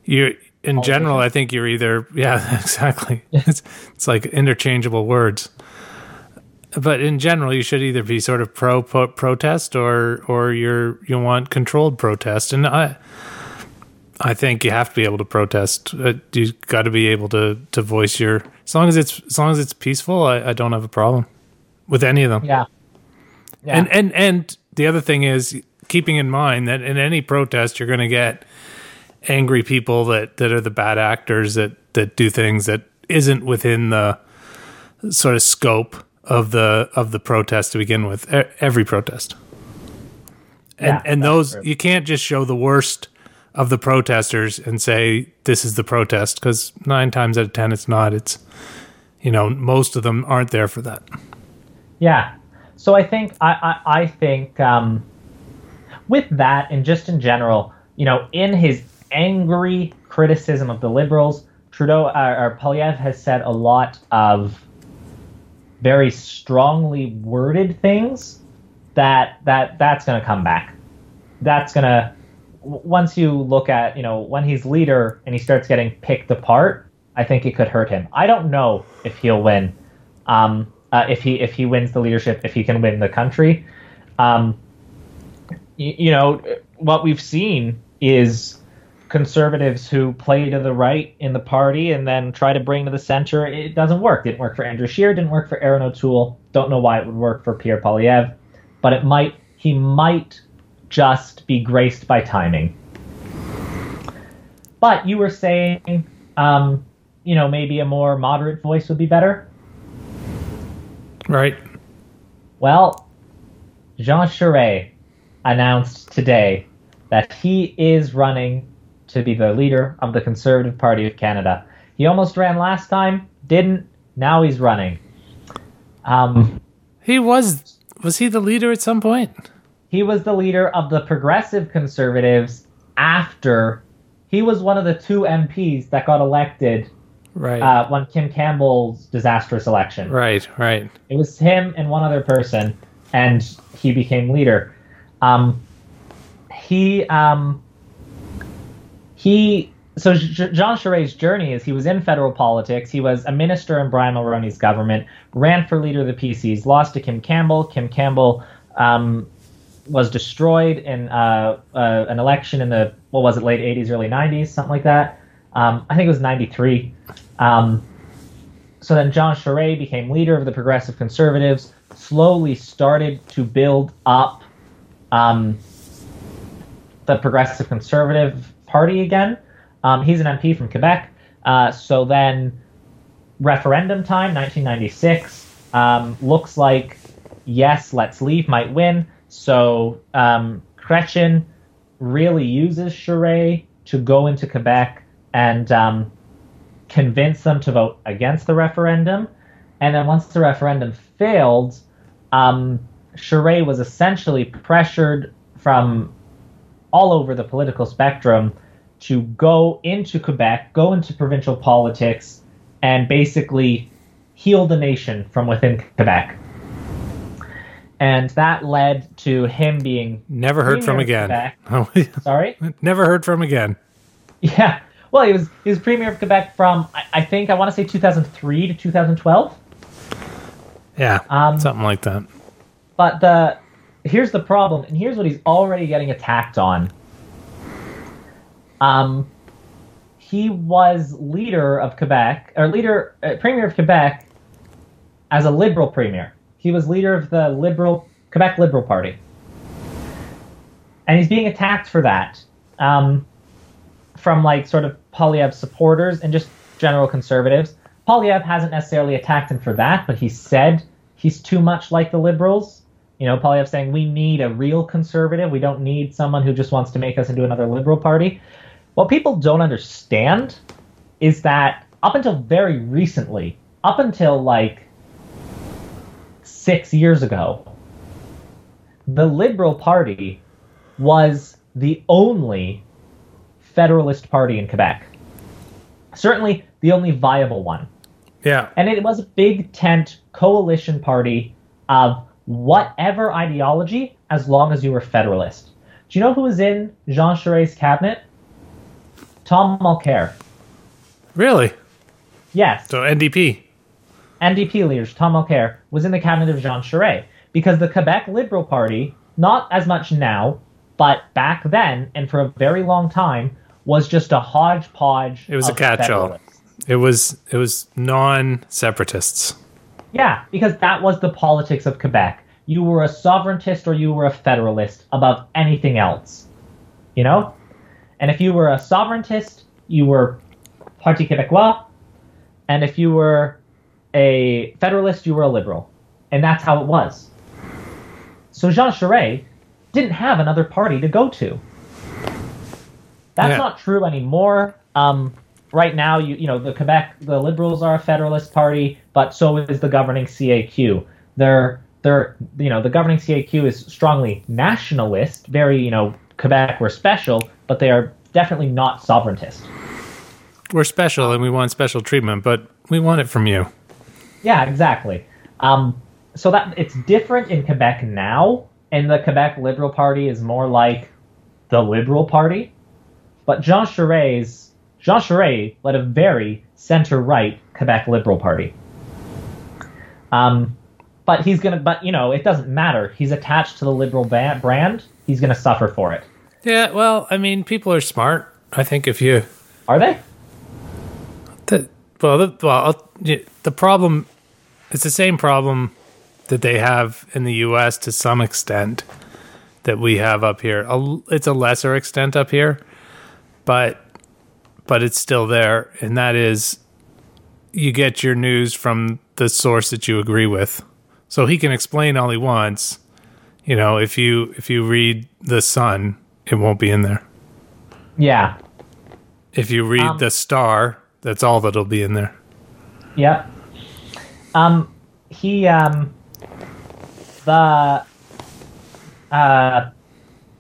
you're in general. I think you're either yeah exactly. It's it's like interchangeable words. But in general, you should either be sort of pro, pro protest or or you're you want controlled protest. And I I think you have to be able to protest. Uh, you got to be able to to voice your as long as it's as long as it's peaceful. I, I don't have a problem with any of them. Yeah. Yeah. And and and the other thing is keeping in mind that in any protest you're going to get angry people that that are the bad actors that that do things that isn't within the sort of scope of the of the protest to begin with. Every protest. And Yeah, and those true. you can't just show the worst of the protesters and say this is the protest because nine times out of ten it's not. It's you know most of them aren't there for that. Yeah. So I think I I, I think um, with that and just in general, you know, in his angry criticism of the liberals, Trudeau uh, or Poilievre has said a lot of very strongly worded things that that that's going to come back. That's going to once you look at you know when he's leader and he starts getting picked apart, I think it could hurt him. I don't know if he'll win. Um, uh, if he if he wins the leadership, if he can win the country, um, you, you know what we've seen is conservatives who play to the right in the party and then try to bring to the center. It doesn't work. Didn't work for Andrew Scheer. Didn't work for Erin O'Toole. Don't know why it would work for Pierre Poilievre, but it might. He might just be graced by timing. But you were saying, um, you know, maybe a more moderate voice would be better. Right. Well, Jean Charest announced today that he is running to be the leader of the Conservative Party of Canada. He almost ran last time, didn't. Now he's running. Um, He was was he the leader at some point? he was the leader of the Progressive Conservatives after he was one of the two MPs that got elected Right. uh, when Kim Campbell's disastrous election. right, right. It was him and one other person, and he became leader. Um, he um, he so Jean Charest's journey is he was in federal politics. He was a minister in Brian Mulroney's government, ran for leader of the PCs, lost to Kim Campbell. Kim Campbell um, was destroyed in uh, uh, an election in the what was it, late '80s, early '90s, something like that. Um, I think it was '93. Um, so then Jean Charest became leader of the Progressive Conservatives, slowly started to build up um, the Progressive Conservative Party again. Um, he's an MP from Quebec. Uh, so then referendum time, 1996, um, looks like yes, let's leave might win. So um, really uses Charest to go into Quebec and um, convince them to vote against the referendum. And then once the referendum failed, um, Charest was essentially pressured from all over the political spectrum to go into Quebec, go into provincial politics, and basically heal the nation from within Quebec. And that led to him being Never heard from again. Oh, sorry. never heard from again. Yeah. Well, he was he was premier of Quebec from I, I think I want to say 2003 to 2012. Yeah, Um, something like that. But the here's the problem, and here's what he's already getting attacked on. Um, he was leader of Quebec, or leader uh, premier of Quebec, as a liberal premier. He was leader of the liberal Quebec Liberal Party, and he's being attacked for that um, from like sort of Poilievre supporters and just general conservatives. Poilievre hasn't necessarily attacked him for that, but he said he's too much like the liberals. You know, Poilievre saying we need a real conservative. We don't need someone who just wants to make us into another liberal party. What people don't understand is that up until very recently, up until like six years ago, the Liberal Party was the only Federalist party in Quebec. Certainly the only viable one. Yeah, And it was a big tent coalition party of whatever ideology as long as you were Federalist. Do you know who was in Jean Charest's cabinet? Tom Mulcair. really. Yes. So NDP. NDP leader Tom Mulcair was in the cabinet of Jean Charest because the Quebec Liberal Party, not as much now, but back then and for a very long time, was just a hodgepodge. It was a catch-all. It was it was non-separatists. Yeah, because that was the politics of Quebec. You were a sovereigntist or you were a federalist above anything else. You know? And if you were a sovereigntist, you were Parti Québécois. And if you were a federalist, you were a liberal. And that's how it was. So Jean Charest didn't have another party to go to. That's Yeah. not true anymore. Um, right now, you you know the Quebec, the Liberals are a federalist party, but so is the governing CAQ. They're they're you know the governing CAQ is strongly nationalist, very you know Quebec we're special, but they are definitely not sovereigntist. We're special and we want special treatment, but we want it from you. Yeah, exactly. Um, so that it's different in Quebec now, and the Quebec Liberal Party is more like the Liberal Party. But Jean Charest's Jean Charest led a very center-right Quebec Liberal Party. Um, but he's gonna. But you know, it doesn't matter. He's attached to the Liberal ba- brand. He's gonna suffer for it. Yeah, well, I mean, people are smart. I think if you Are they? the well, the, well, the problem it's the same problem that they have in the U.S. to some extent that we have up here. It's a lesser extent up here, but but it's still there, and that is you get your news from the source that you agree with. So he can explain all he wants. You know, if you if you read the Sun, it won't be in there. Yeah. If you read Um, the Star, that's all that'll be in there. Yep. Um, he um, the uh,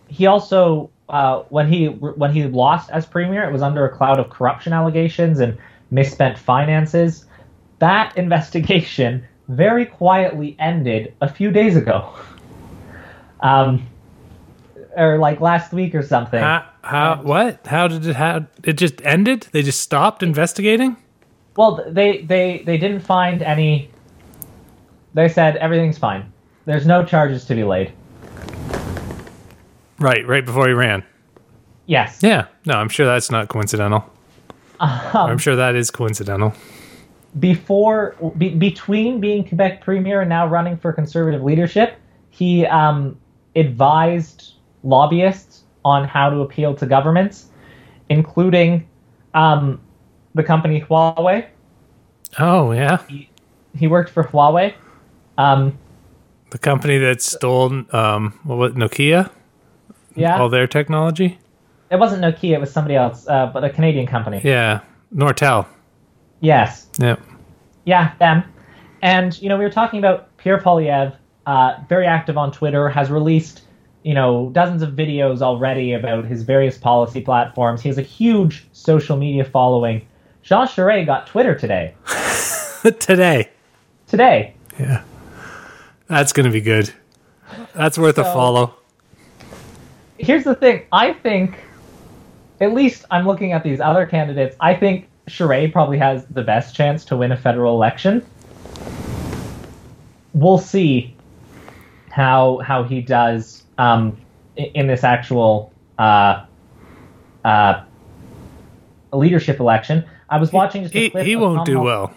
he also uh, when he when he lost as premier, it was under a cloud of corruption allegations and misspent finances. That investigation very quietly ended a few days ago. Um, or like last week or something. How, how what? How did it how it just ended? They just stopped investigating? Well, they they they didn't find any. They said everything's fine. There's no charges to be laid. Right, right before he ran. Yes. Yeah. No, I'm sure that's not coincidental. I'm sure that is coincidental. Before, be, between being Quebec premier and now running for conservative leadership, he um, advised lobbyists on how to appeal to governments, including um, the company Huawei. Oh yeah, He worked for Huawei. Um, the company that stole um what was Nokia yeah, all their technology. it wasn't Nokia; it was somebody else, uh, but a Canadian company. Yeah, Nortel. Yes. Yep. Yeah, them. and you know, we were talking about Pierre Poilievre, uh, very active on Twitter, has released you know dozens of videos already about his various policy platforms. He has a huge social media following. Jean Charest got Twitter today. Today. Today, Yeah. That's going to be good. That's worth a follow. here's the thing. I think, at least I'm looking at these other candidates. I think Charest probably has the best chance to win a federal election. We'll see how how he does um, in this actual uh, uh, leadership election. I was watching just a He, clip he won't Tom do well.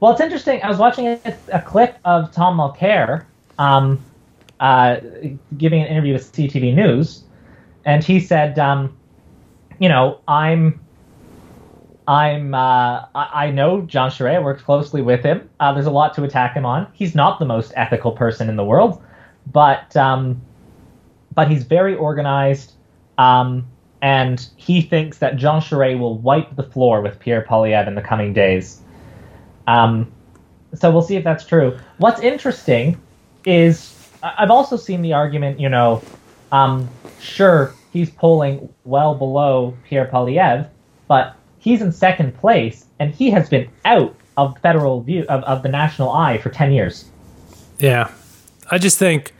well, it's interesting. I was watching a, a clip of Tom Mulcair um, uh, giving an interview with CTV News, and he said, um, "You know, I'm, I'm, uh, I, know John Charest. I worked closely with him. Uh, there's a lot to attack him on. He's not the most ethical person in the world, but, um, but he's very organized." Um, and he thinks that Jean Charest will wipe the floor with Pierre Poilievre in the coming days. Um, so we'll see if that's true. What's interesting is I've also seen the argument, you know, um, sure, he's polling well below Pierre Poilievre, but he's in second place and he has been out of federal view of, of the national eye for 10 years. Yeah. I just think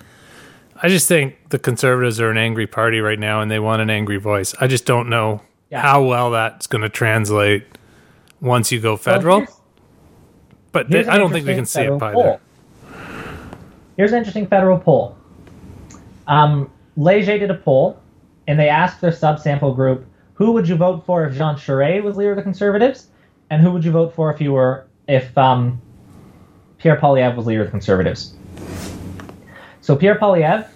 I just think the conservatives are an angry party right now and they want an angry voice. I just don't know Yeah. how well that's going to translate once you go federal. here's- but here's I don't think we can see it by there. Here's an interesting federal poll. Um, Leger did a poll, and they asked their subsample group, "Who would you vote for if Jean Charest was leader of the Conservatives, and who would you vote for if you were if um, Pierre Poilievre was leader of the Conservatives?" So Pierre Poilievre,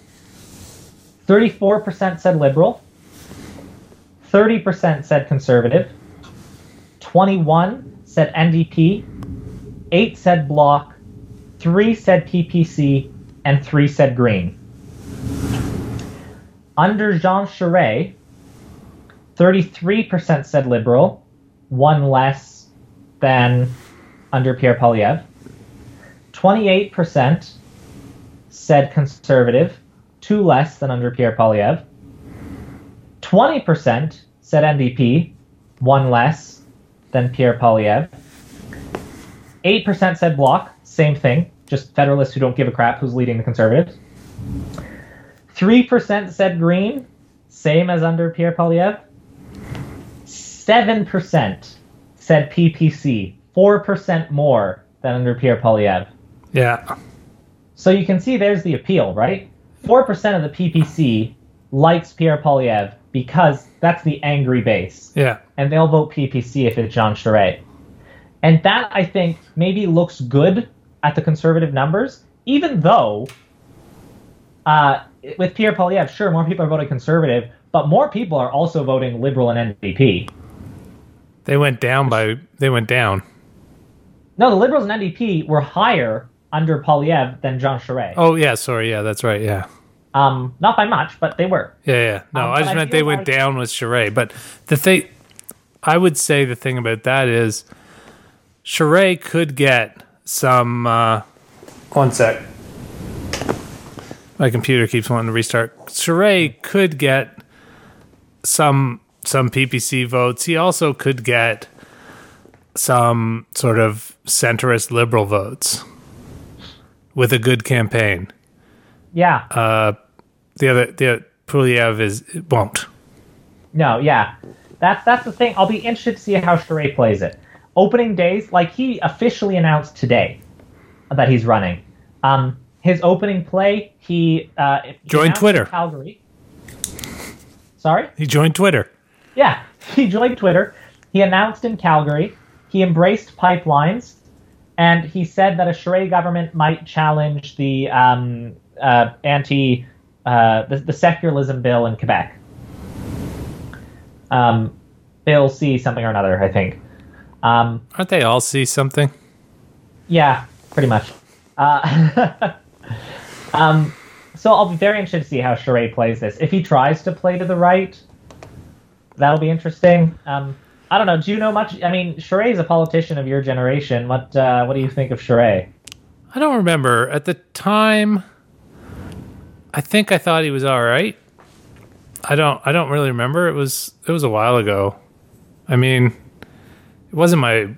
34% said Liberal, 30% said Conservative, 21 said NDP, 8 said Bloc, 3 said PPC, and 3 said Green. Under Jean Charest, 33% said Liberal, 1 less than under Pierre Poilievre. 28% said Conservative, 2 less than under Pierre Poilievre. 20% said NDP, 1 less than Pierre Poilievre. 8% said Bloc, same thing, just Federalists who don't give a crap who's leading the Conservatives. 3% said Green, same as under Pierre Poilievre. 7% said PPC, 4% more than under Pierre Poilievre. Yeah. So you can see there's the appeal, right? 4% of the PPC likes Pierre Poilievre because that's the angry base Yeah. and they'll vote PPC if it's Jean Charest. And that I think maybe looks good at the conservative numbers, even though uh, with Pierre Poilievre, sure, more people are voting conservative, but more people are also voting liberal and NDP. They went down by they went down. No, the liberals and NDP were higher under Poilievre than Jean Charest. Oh yeah, sorry. Yeah, that's right. Yeah. Um, not by much, but they were. Yeah, yeah. No, Um, I just I meant feel they went like- down with Charest. But the thing, I would say the thing about that is, Charest could get some. Uh, One sec. My computer keeps wanting to restart. Charest could get some some PPC votes. He also could get some sort of centrist liberal votes with a good campaign. Yeah. Uh, the other the Poilievre is it won't. No, yeah. That's that's the thing. I'll be interested to see how Charest plays it. Opening days, like he officially announced today that he's running. Um, his opening play, he uh, he Joined Twitter. Calgary. Sorry. He joined Twitter. Yeah, he joined Twitter. He announced in Calgary. He embraced pipelines, and he said that a Charest government might challenge the um, uh, anti uh, the, the secularism bill in Quebec. Um, bill C something or another, I think. Um, Aren't they all see something? yeah, pretty much. Uh, um, so I'll be very interested to see how Charest plays this. If he tries to play to the right, that'll be interesting. Um, I don't know. Do you know much? I mean, Charest is a politician of your generation. What uh, What do you think of Charest? I don't remember at the time. I think I thought he was all right. I don't. I don't really remember. It was. It was a while ago. I mean, it wasn't my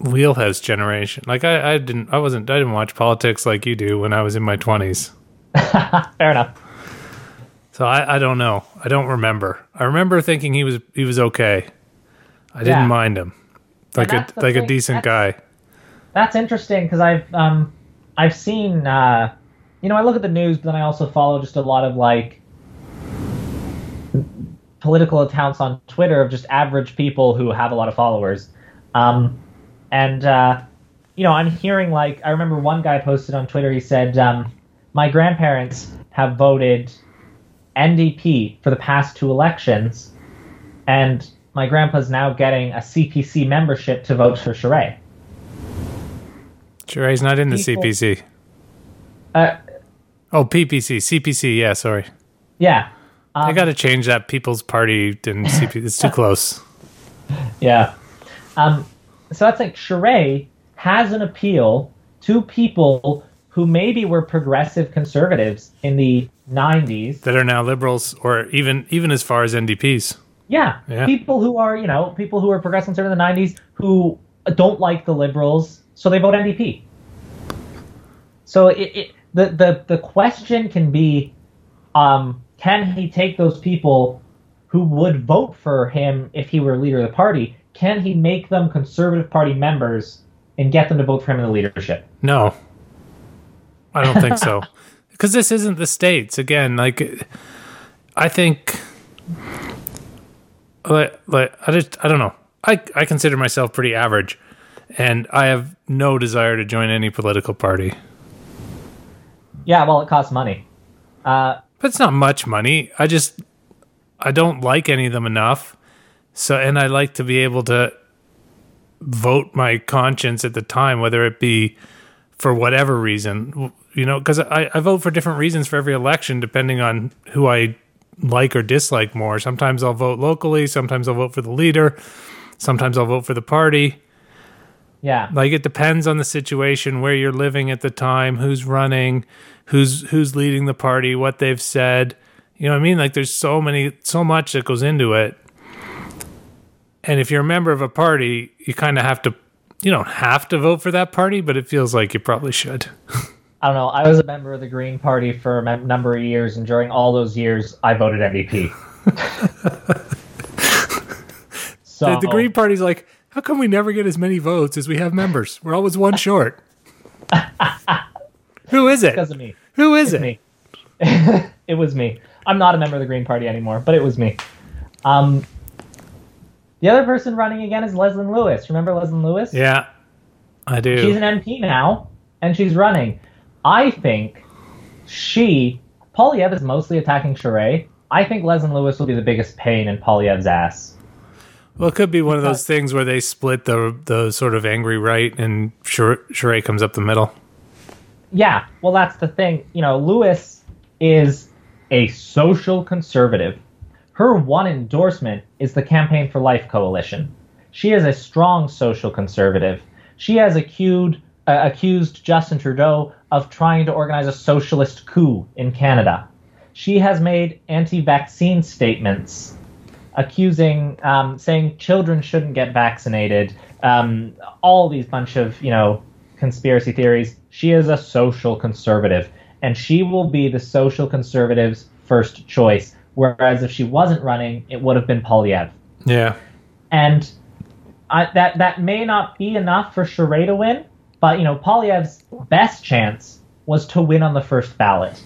wheelhouse generation. Like I, I didn't. I wasn't. I didn't watch politics like you do when I was in my twenties. Fair enough. So I, I don't know. I don't remember. I remember thinking he was he was okay. I didn't Yeah. mind him. Like a that's like a thing. decent guy. That's interesting because I've um I've seen uh you know I look at the news, but then I also follow just a lot of like political accounts on Twitter of just average people who have a lot of followers. Um, and uh, you know I'm hearing like I remember one guy posted on Twitter. He said um, my grandparents have voted NDP for the past two elections, and my grandpa's now getting a CPC membership to vote for Charest. Sure, he's not in the People- CPC. Uh, Oh, PPC, CPC. Yeah, sorry. yeah. I Um, got to change that People's Party and CP. It's too close. Yeah. Um, so that's like Charest has an appeal to people who maybe were progressive conservatives in the 90s. That are now liberals, or even even as far as NDPs. Yeah. Yeah. People who are, you know, people who are progressive conservative in the 90s who don't like the liberals, so they vote NDP. So it, it the, the, the question can be um, can he take those people who would vote for him if he were leader of the party? Can he make them Conservative Party members and get them to vote for him in the leadership? No, I don't think so. Because this isn't the states. Again, like I think, like, like I just I don't know. I I consider myself pretty average, and I have no desire to join any political party. Yeah, well, it costs money. Uh, But it's not much money. I just I don't like any of them enough. So and I like to be able to vote my conscience at the time, whether it be for whatever reason, you know, because I, I vote for different reasons for every election, depending on who I like or dislike more. Sometimes I'll vote locally, sometimes I'll vote for the leader, sometimes I'll vote for the party. yeah. Like it depends on the situation, where you're living at the time, who's running, who's who's leading the party, what they've said. You know what I mean? Like there's so many so much that goes into it. And if you're a member of a party, you kind of have to you don't have to vote for that party, but it feels like you probably should. I don't know. I was a member of the Green Party for a number of years, and during all those years, I voted MVP. so The, the Green Party's like, how come we never get as many votes as we have members? We're always one short. Who is it? because of me. Who is It's it? me. it was me. I'm not a member of the Green Party anymore, but it was me. Um, the other person running again is Leslyn Lewis. Remember Leslyn Lewis? Yeah, I do. She's an MP now, and she's running. I think she, Poilievre is mostly attacking Charest. I think Leslyn Lewis will be the biggest pain in Poilievre's ass. Well, it could be one of those things where they split the the sort of angry right, and Sher- Charest comes up the middle. Yeah, well, that's the thing. You know, Lewis is a social conservative. Her one endorsement is the Campaign for Life Coalition. She is a strong social conservative. She has accused, uh, accused Justin Trudeau of trying to organize a socialist coup in Canada. She has made anti vaccine statements accusing, um, saying children shouldn't get vaccinated, um, all these bunch of, you know, conspiracy theories. She is a social conservative, and she will be the social conservatives' first choice. Whereas if she wasn't running, it would have been Poilievre. Yeah, And I, that that may not be enough for Charest to win, but you know Poilievre's best chance was to win on the first ballot.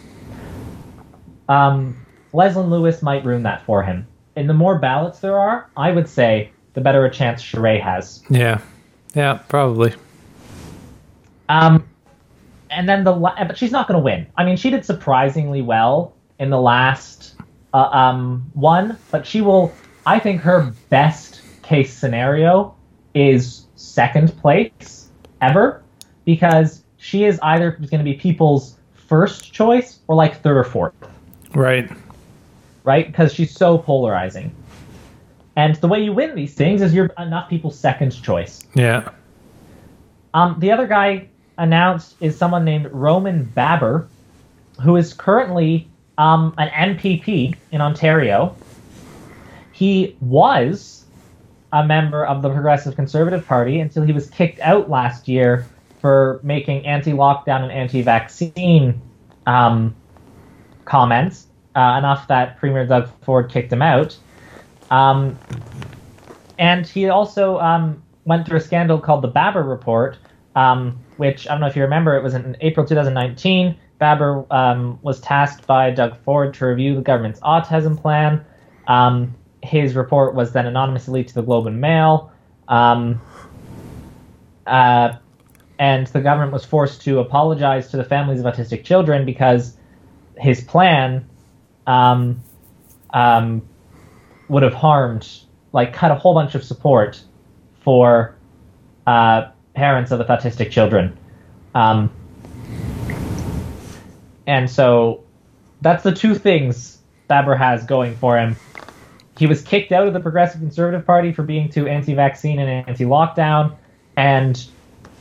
Um, Leslyn Lewis might ruin that for him. And the more ballots there are, I would say the better a chance Charest has. yeah, yeah, probably. Um, and then the la- but she's not going to win. I mean, she did surprisingly well in the last uh, um one, but she will. I think her best case scenario is second place ever because she is either going to be people's first choice or like third or fourth, Right. right? Because she's so polarizing. And the way you win these things is you're enough people's second choice. Yeah. Um, the other guy announced is someone named Roman Baber, who is currently um, an MPP in Ontario. He was a member of the Progressive Conservative Party until he was kicked out last year for making anti-lockdown and anti-vaccine um, comments uh, enough that Premier Doug Ford kicked him out. Um, and he also um, went through a scandal called the Baber Report, um, which I don't know if you remember. It was in April 2019. Baber um, was tasked by Doug Ford to review the government's autism plan. Um, his report was then anonymously leaked to the Globe and Mail. Uh, and the government was forced to apologize to the families of autistic children because his plan um, um, would have harmed, like, cut a whole bunch of support for uh, parents of autistic children. Um, and so that's the two things Baber has going for him. He was kicked out of the Progressive Conservative Party for being too anti vaccine and anti lockdown, and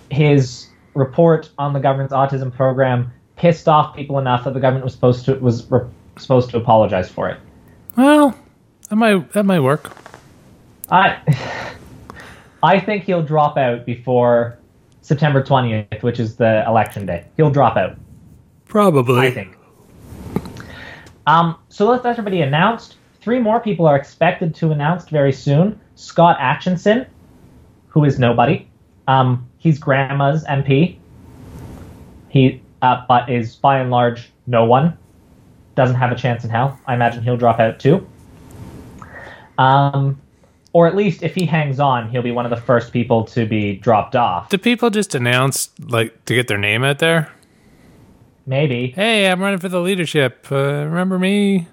his report on the government's autism program pissed off people enough that the government was supposed to was re- supposed to apologize for it. Well, that might that might work. I I think he'll drop out before September 20th, which is the election day. He'll drop out. Probably. I think. Um, so that's everybody announced. Three more people are expected to announce very soon. Scott Aitchison, who is nobody. Um, he's grandma's MP. He, uh, but is by and large no one. Doesn't have a chance in hell. I imagine he'll drop out too. Um, or at least if he hangs on, he'll be one of the first people to be dropped off. Do people just announce like to get their name out there? Maybe. Hey, I'm running for the leadership. Uh, remember me?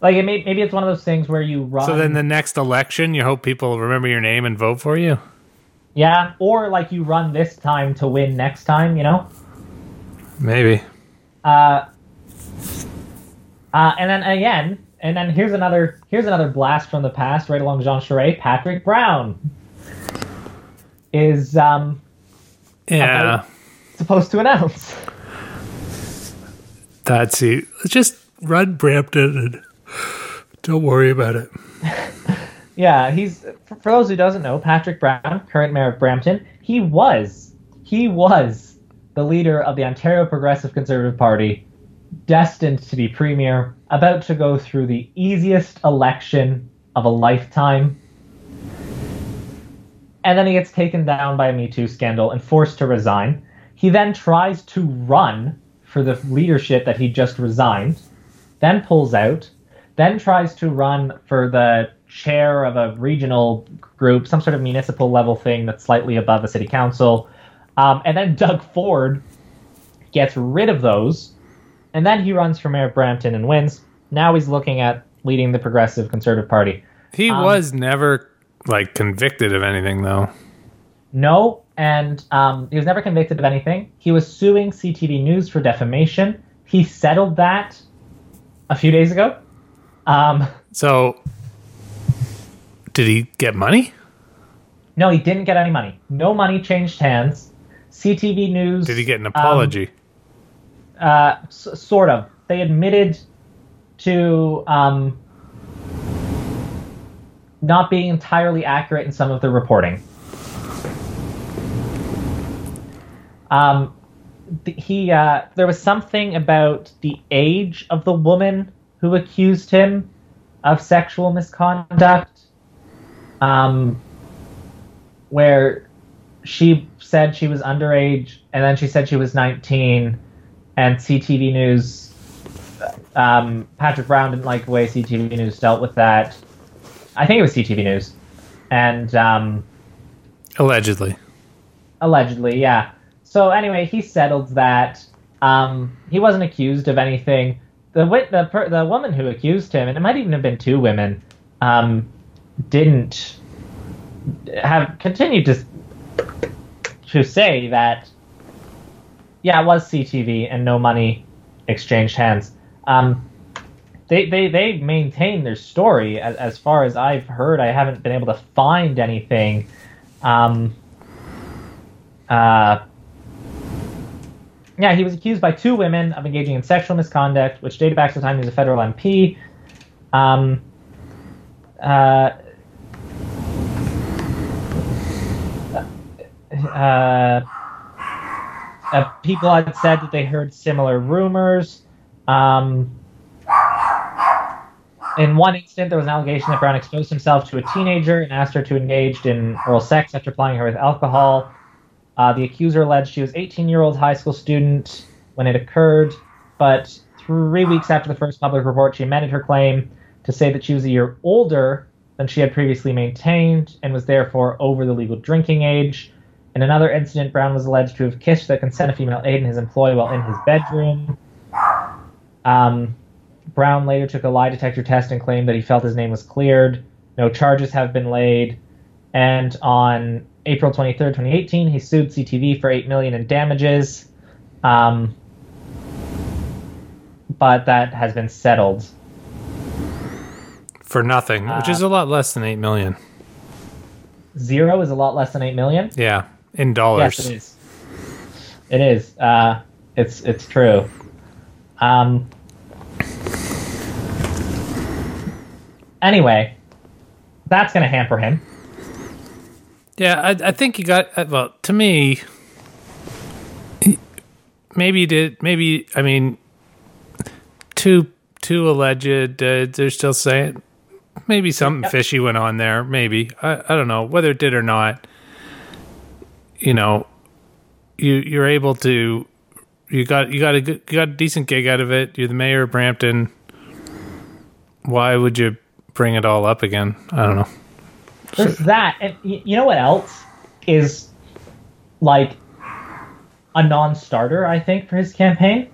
Like it may, maybe it's one of those things where you run. So then the next election, you hope people remember your name and vote for you. Yeah, or like you run this time to win next time. You know. Maybe. Uh, uh, and then again, and then here's another here's another blast from the past, right along Jean Charest. Patrick Brown is um, Yeah. supposed to announce. That's it. Just run Brampton and don't worry about it. Yeah, he's for, those who doesn't know, Patrick Brown, current mayor of Brampton, he was he was the leader of the Ontario Progressive Conservative Party, destined to be premier, about to go through the easiest election of a lifetime. And then he gets taken down by a Me Too scandal and forced to resign. He then tries to run for the leadership that he just resigned, then pulls out, then tries to run for the chair of a regional group, some sort of municipal level thing that's slightly above a city council. Um, and then Doug Ford gets rid of those, and then he runs for mayor of Brampton and wins. Now he's looking at leading the Progressive Conservative Party. He Um, was never like convicted of anything though. No, and um, he was never convicted of anything. He was suing CTV News for defamation. He settled that a few days ago. Um, So did he get money? no, he didn't get any money. No money changed hands. CTV News. Did he get an um, apology? uh, s- sort of. They admitted to um, not being entirely accurate in some of the reporting. Um, he uh, there was something about the age of the woman who accused him of sexual misconduct, um, where she said she was underage and then she said she was 19 and CTV News, um, Patrick Brown didn't like the way CTV News dealt with that. I think it was CTV News, and um, Allegedly. allegedly, yeah. So anyway, he settled that. Um, he wasn't accused of anything. The the per- the woman who accused him, and it might even have been two women, um, didn't have continued to to say that yeah, it was CTV and no money exchanged hands. Um, they they they maintain their story as, as far as I've heard. I haven't been able to find anything. Um, uh, yeah, he was accused by two women of engaging in sexual misconduct, which dated back to the time he was a federal MP. Um, uh, uh, uh, people had said that they heard similar rumors. Um, in one instant, there was an allegation that Brown exposed himself to a teenager and asked her to engage in oral sex after plying her with alcohol. Uh, the accuser alleged she was 18 year old high school student when it occurred, but three weeks after the first public report, she amended her claim to say that she was a year older than she had previously maintained and was therefore over the legal drinking age. In another incident, Brown was alleged to have kissed the consent of female aide in his employ while in his bedroom. Um, Brown later took a lie detector test and claimed that he felt his name was cleared. No charges have been laid. And on April 23rd, 2018, he sued CTV for 8 million in damages. Um, but that has been settled. For nothing, which is a lot less than 8 million. Zero is a lot less than 8 million. Yeah, in dollars. Yes, it is. It is. Uh, it's it's true. Um. Anyway, that's going to hamper him. Yeah, I, I think you got uh, well. To me, maybe he did. Maybe I mean, two two alleged. Uh, they're still saying maybe something fishy went on there. Maybe I, I don't know whether it did or not. You know, you you're able to. You got you got a good, you got a decent gig out of it. You're the mayor of Brampton. Why would you bring it all up again? I don't know. There's that, and you know what else is like a non-starter? I think for his campaign.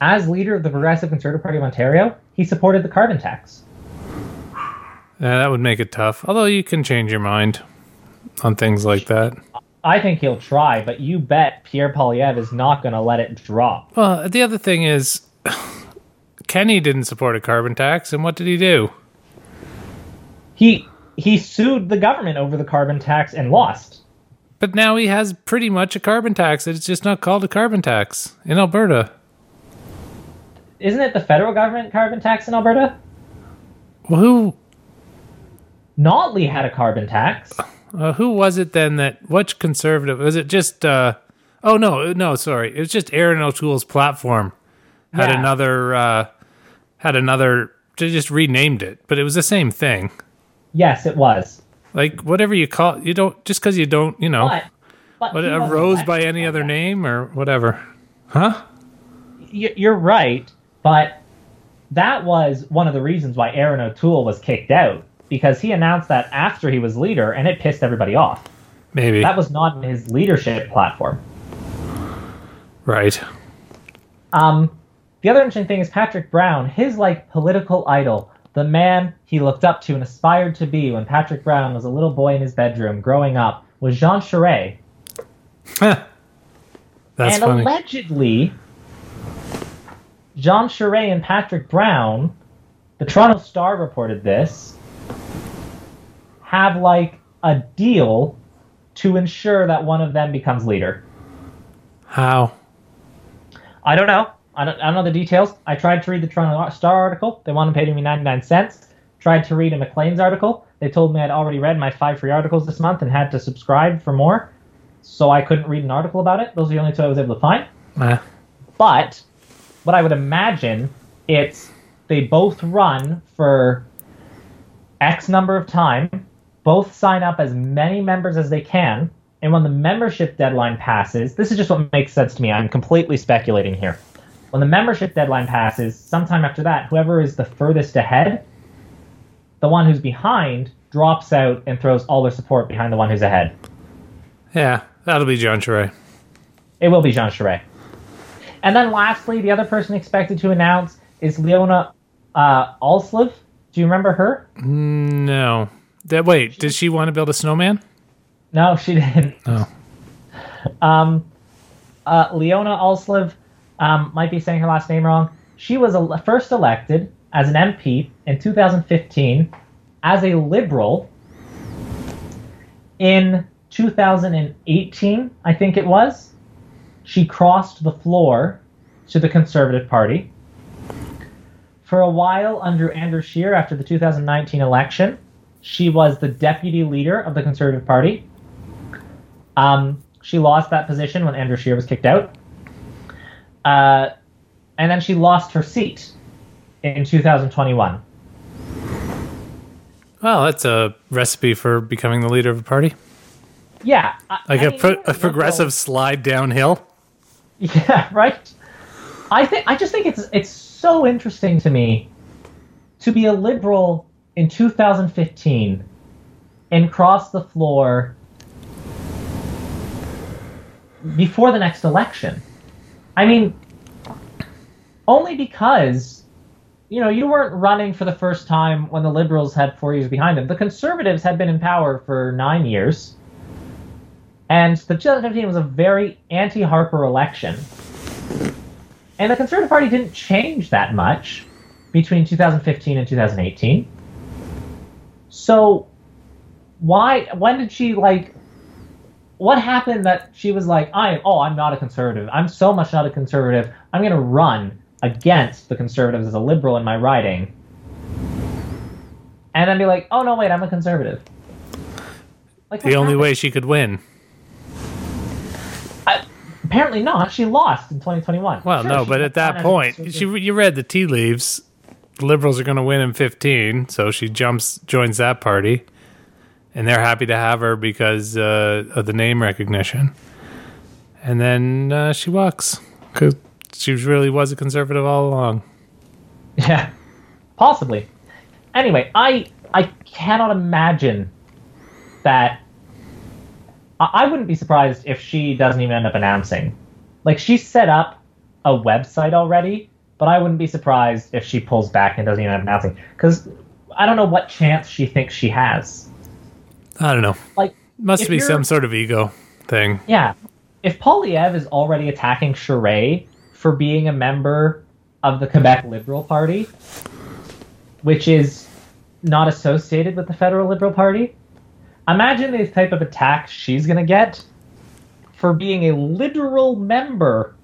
As leader of the Progressive Conservative Party of Ontario, he supported the carbon tax. Yeah, that would make it tough. Although you can change your mind on things like that. I think he'll try, but you bet Pierre Poilievre is not going to let it drop. Well, the other thing is, Kenney didn't support a carbon tax, and what did he do? He he sued the government over the carbon tax and lost. But now he has pretty much a carbon tax. It's just not called a carbon tax in Alberta. Isn't it the federal government carbon tax in Alberta? Well, who Notley had a carbon tax. Uh, who was it then that which conservative was it? Just uh, oh no no sorry, it was just Erin O'Toole's platform had Yeah. another uh, had another. They just renamed it, but it was the same thing. Yes, it was. Like whatever you call, you don't just because you don't, you know. But, but What he a rose by any other that. name or whatever. Huh? Y- You're right, but that was one of the reasons why Aaron O'Toole was kicked out because he announced that after he was leader, and it pissed everybody off. Maybe. That was not in his leadership platform. right. Um, the other interesting thing is Patrick Brown, his like political idol, the man he looked up to and aspired to be when Patrick Brown was a little boy in his bedroom growing up, was Jean Charest. That's and funny. allegedly, Jean Charest and Patrick Brown, the Toronto Star reported this, have like a deal to ensure that one of them becomes leader. How? I don't know. I don't, I don't know the details. I tried to read the Toronto Star article. They wanted to pay me 99 cents. Tried to read a Maclean's article. They told me I'd already read my five free articles this month and had to subscribe for more. So I couldn't read an article about it. Those are the only two I was able to find. But what I would imagine it's they both run for X number of time, both sign up as many members as they can, and when the membership deadline passes, this is just what makes sense to me. I'm completely speculating here. When the membership deadline passes, sometime after that, whoever is the furthest ahead, the one who's behind drops out and throws all their support behind the one who's ahead. Yeah, that'll be John Charest. It will be Jean Charest. And then lastly, the other person expected to announce is Leona uh, Alleslev. Do you remember her? No. That wait, did she want to build a snowman? No, she didn't. Oh. Um, uh, Leona Alleslev um, might be saying her last name wrong. she was el- first elected as an MP in 2015 as a liberal. In 2018, I think it was, she crossed the floor to the Conservative Party. For a while, under Andrew Scheer, after the 2019 election, she was the deputy leader of the Conservative Party. Um, she lost that position when Andrew Scheer was kicked out. Uh, and then she lost her seat in 2021. Well, that's a recipe for becoming the leader of a party. Yeah, I- Like I a, mean, pro- a progressive slide downhill. Yeah, right. I think I just think it's it's so interesting to me to be a liberal in 2015 and cross the floor before the next election. I mean, only because you know you weren't running for the first time when the liberals had four years behind them. The conservatives had been in power for nine years. And the 2015 was a very anti Harper election. And the Conservative Party didn't change that much between 2015 and 2018. So, why, when did she, like, what happened that she was like, I, oh, I'm not a conservative. I'm so much not a conservative. I'm going to run against the conservatives as a liberal in my riding. And then be like, oh, no, wait, I'm a conservative. Like, The only happened? way she could win. Apparently not. She lost in 2021. Well, Sure, no, but at that done as a point, she you read the tea leaves. The liberals are going to win in 15, so she jumps, joins that party, and they're happy to have her because uh, of the name recognition. And then uh, she walks because she really was a conservative all along. Yeah, possibly. Anyway, I I cannot imagine that. I, wouldn't be surprised if she doesn't even end up announcing. Like she set up a website already, but I wouldn't be surprised if she pulls back and doesn't even end up announcing because I don't know what chance she thinks she has. I don't know. Like Must be some sort of ego thing. Yeah. If Poilievre is already attacking Charest for being a member of the Quebec Liberal Party, which is not associated with the Federal Liberal Party, imagine the type of attack she's going to get for being a literal member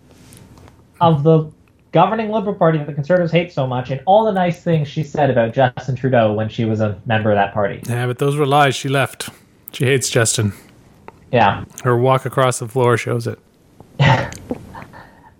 of the governing Liberal Party that the Conservatives hate so much and all the nice things she said about Justin Trudeau when she was a member of that party. Yeah, but those were lies. She left. She hates Justin. Yeah. Her walk across the floor shows it.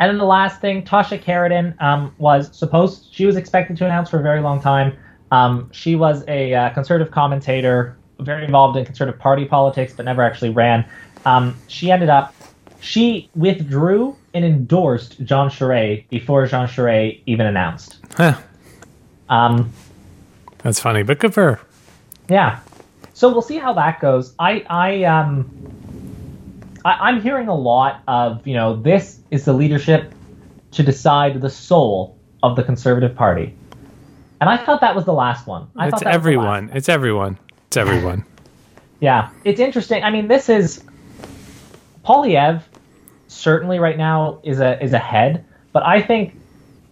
And then the last thing, Tasha Kheiriddin um, was supposed, she was expected to announce for a very long time. Um, she was a uh, conservative commentator, very involved in conservative party politics, but never actually ran. Um, she ended up, she withdrew and endorsed Jean Charest before Jean Charest even announced. Huh. Um, That's funny, but good for her. yeah. So we'll see how that goes. I, I, um, I, I'm hearing a lot of, you know, this is the leadership to decide the soul of the Conservative Party. And I thought that was the last one. I It's thought that was the last everyone. It's everyone. It's everyone. Yeah, it's interesting. I mean, this is Poilievre certainly right now is a is ahead, but I think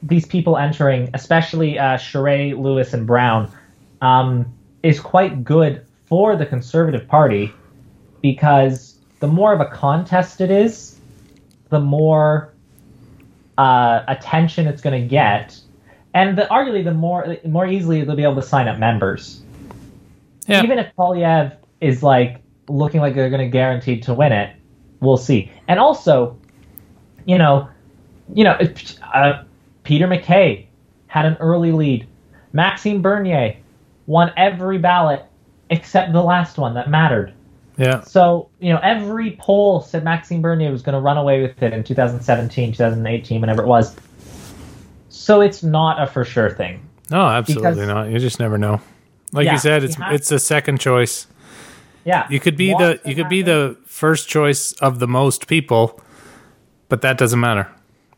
these people entering, especially uh, Charest, Lewis, and Brown, um, is quite good for the Conservative Party because the more of a contest it is, the more uh, attention it's going to get, and the, arguably the more the more easily they'll be able to sign up members Yeah. even if Poilievre is like looking like they're going to guaranteed to win it, we'll see. And also, you know, you know, uh, Peter MacKay had an early lead. Maxime Bernier won every ballot except the last one that mattered. yeah. So, you know, every poll said Maxime Bernier was going to run away with it in 2017, 2018, whenever it was. So it's not a for sure thing. No, absolutely Because- not. You just never know. Like Yeah, you said, it's it's a second choice. Yeah. You could be the you could be the first choice of the most people, but that doesn't matter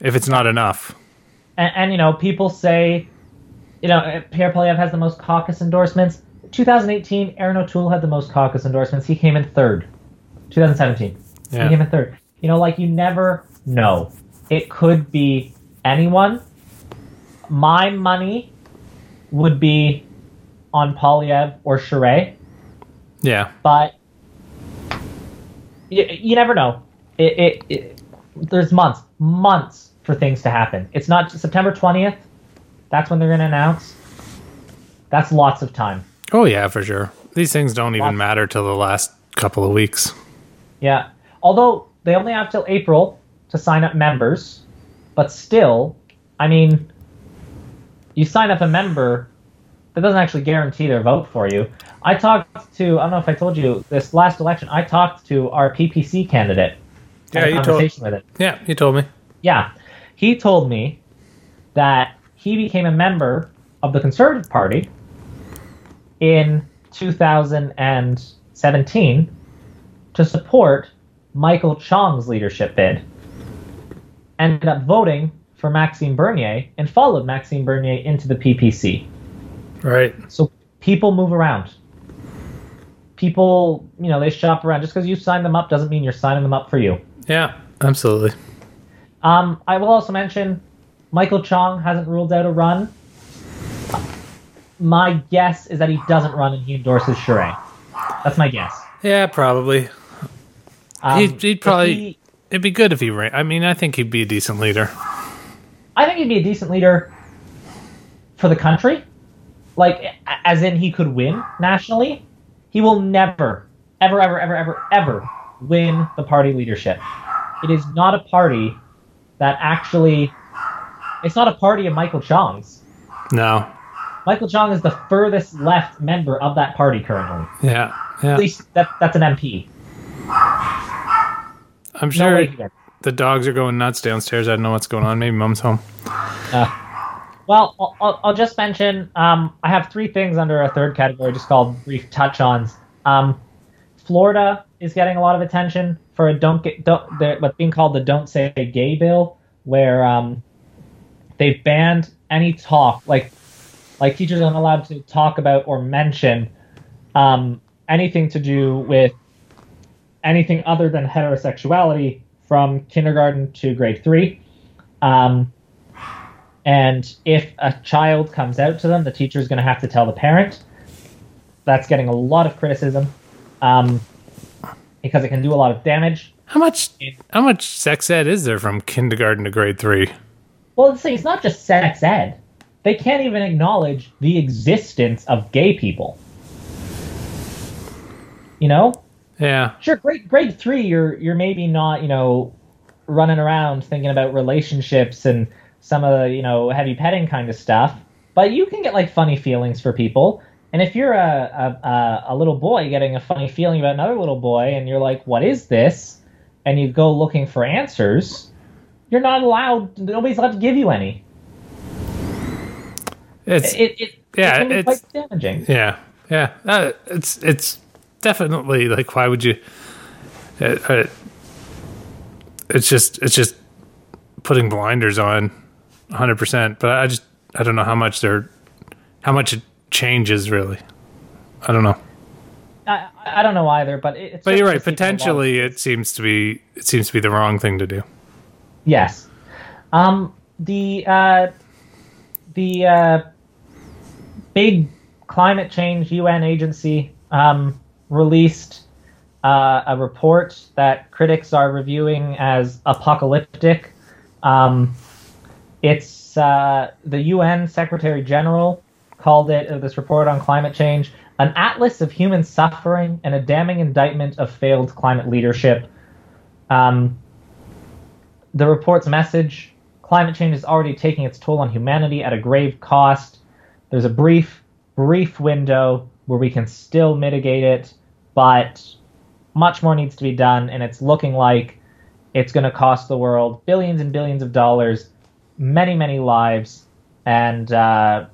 if it's not enough. and, and you know, people say, you know, uh, Pierre Poilievre has the most caucus endorsements. 2018, Erin O'Toole had the most caucus endorsements. He came in third. 2017, Yeah. he came in third. You know, like you never know. It could be anyone. my money would be on Poilievre or Charest, Yeah. but you, you never know. It, it, it there's months, months for things to happen. It's not September 20th. That's when they're going to announce. That's lots of time. Oh yeah, for sure. These things don't even Lots- matter till the last couple of weeks. Yeah. Although they only have till April to sign up members, but still, I mean, you sign up a member, that doesn't actually guarantee their vote for you. I talked to, I don't know if I told you, this last election, I talked to our PPC candidate. Yeah, you told- with it. Yeah, you told me. Yeah. He told me that he became a member of the Conservative Party in 2017 to support Michael Chong's leadership bid. Ended up voting for Maxime Bernier and followed Maxime Bernier into the PPC. Right. So people move around. People, you know, they shop around. Just because you sign them up doesn't mean you're signing them up for you. Yeah, absolutely. Um, I will also mention Michael Chong hasn't ruled out a run. My guess is that he doesn't run and he endorses Charest. That's my guess. Yeah, probably. Um, he'd, he'd probably. he- it'd be good if he ran. I mean, I think he'd be a decent leader. I think he'd be a decent leader for the country. Like, as in, he could win nationally. He will never, ever, ever, ever, ever, ever win the party leadership. It is not a party that actually. It's not a party of Michael Chong's. No. Michael Chong is the furthest left member of that party currently. Yeah. Yeah. At least that, that's an MP. I'm No sure wins. the dogs are going nuts downstairs. I don't know what's going on. Maybe mom's home. Uh, Well, I'll, I'll, just mention um, I have three things under a third category just called brief touch-ons. Um, Florida is getting a lot of attention for a don't get don't what's being called the "Don't Say Gay" bill, where um, they've banned any talk like like teachers aren't allowed to talk about or mention um, anything to do with anything other than heterosexuality from kindergarten to grade three. Um, and if a child comes out to them, the teacher is going to have to tell the parent. That's getting a lot of criticism um, because it can do a lot of damage. How much? How much sex ed is there from kindergarten to grade three? Well, the thing it's not just sex ed. They can't even acknowledge the existence of gay people. You know, Yeah. sure, grade grade three, you're you're maybe not you know running around thinking about relationships and some of the you know heavy petting kind of stuff, but you can get like funny feelings for people. And if you're a a, a, little boy getting a funny feeling about another little boy, and you're like, "What is this?" and you go looking for answers, you're not allowed. Nobody's allowed to give you any. It's It, it, Yeah, it it's- quite damaging. yeah. Yeah. Uh, it's it's definitely like why would you? Uh, uh, it's just it's just putting blinders on, hundred percent. But I just I don't know how much they're how much it changes really. I don't know. I, I don't know either, but it, But you're right. seems a lot of- Potentially, it seems to be it seems to be the wrong thing to do. Yes. Um, the uh, the uh, big climate change UN agency um, released uh, a report that critics are reviewing as apocalyptic. Um, it's uh, the UN Secretary General called it uh, this report on climate change an atlas of human suffering and a damning indictment of failed climate leadership. Um, the report's message climate change is already taking its toll on humanity at a grave cost. There's a brief, brief window where we can still mitigate it, but much more needs to be done, and it's looking like it's going to cost the world billions and billions of dollars, many, many lives, and uh,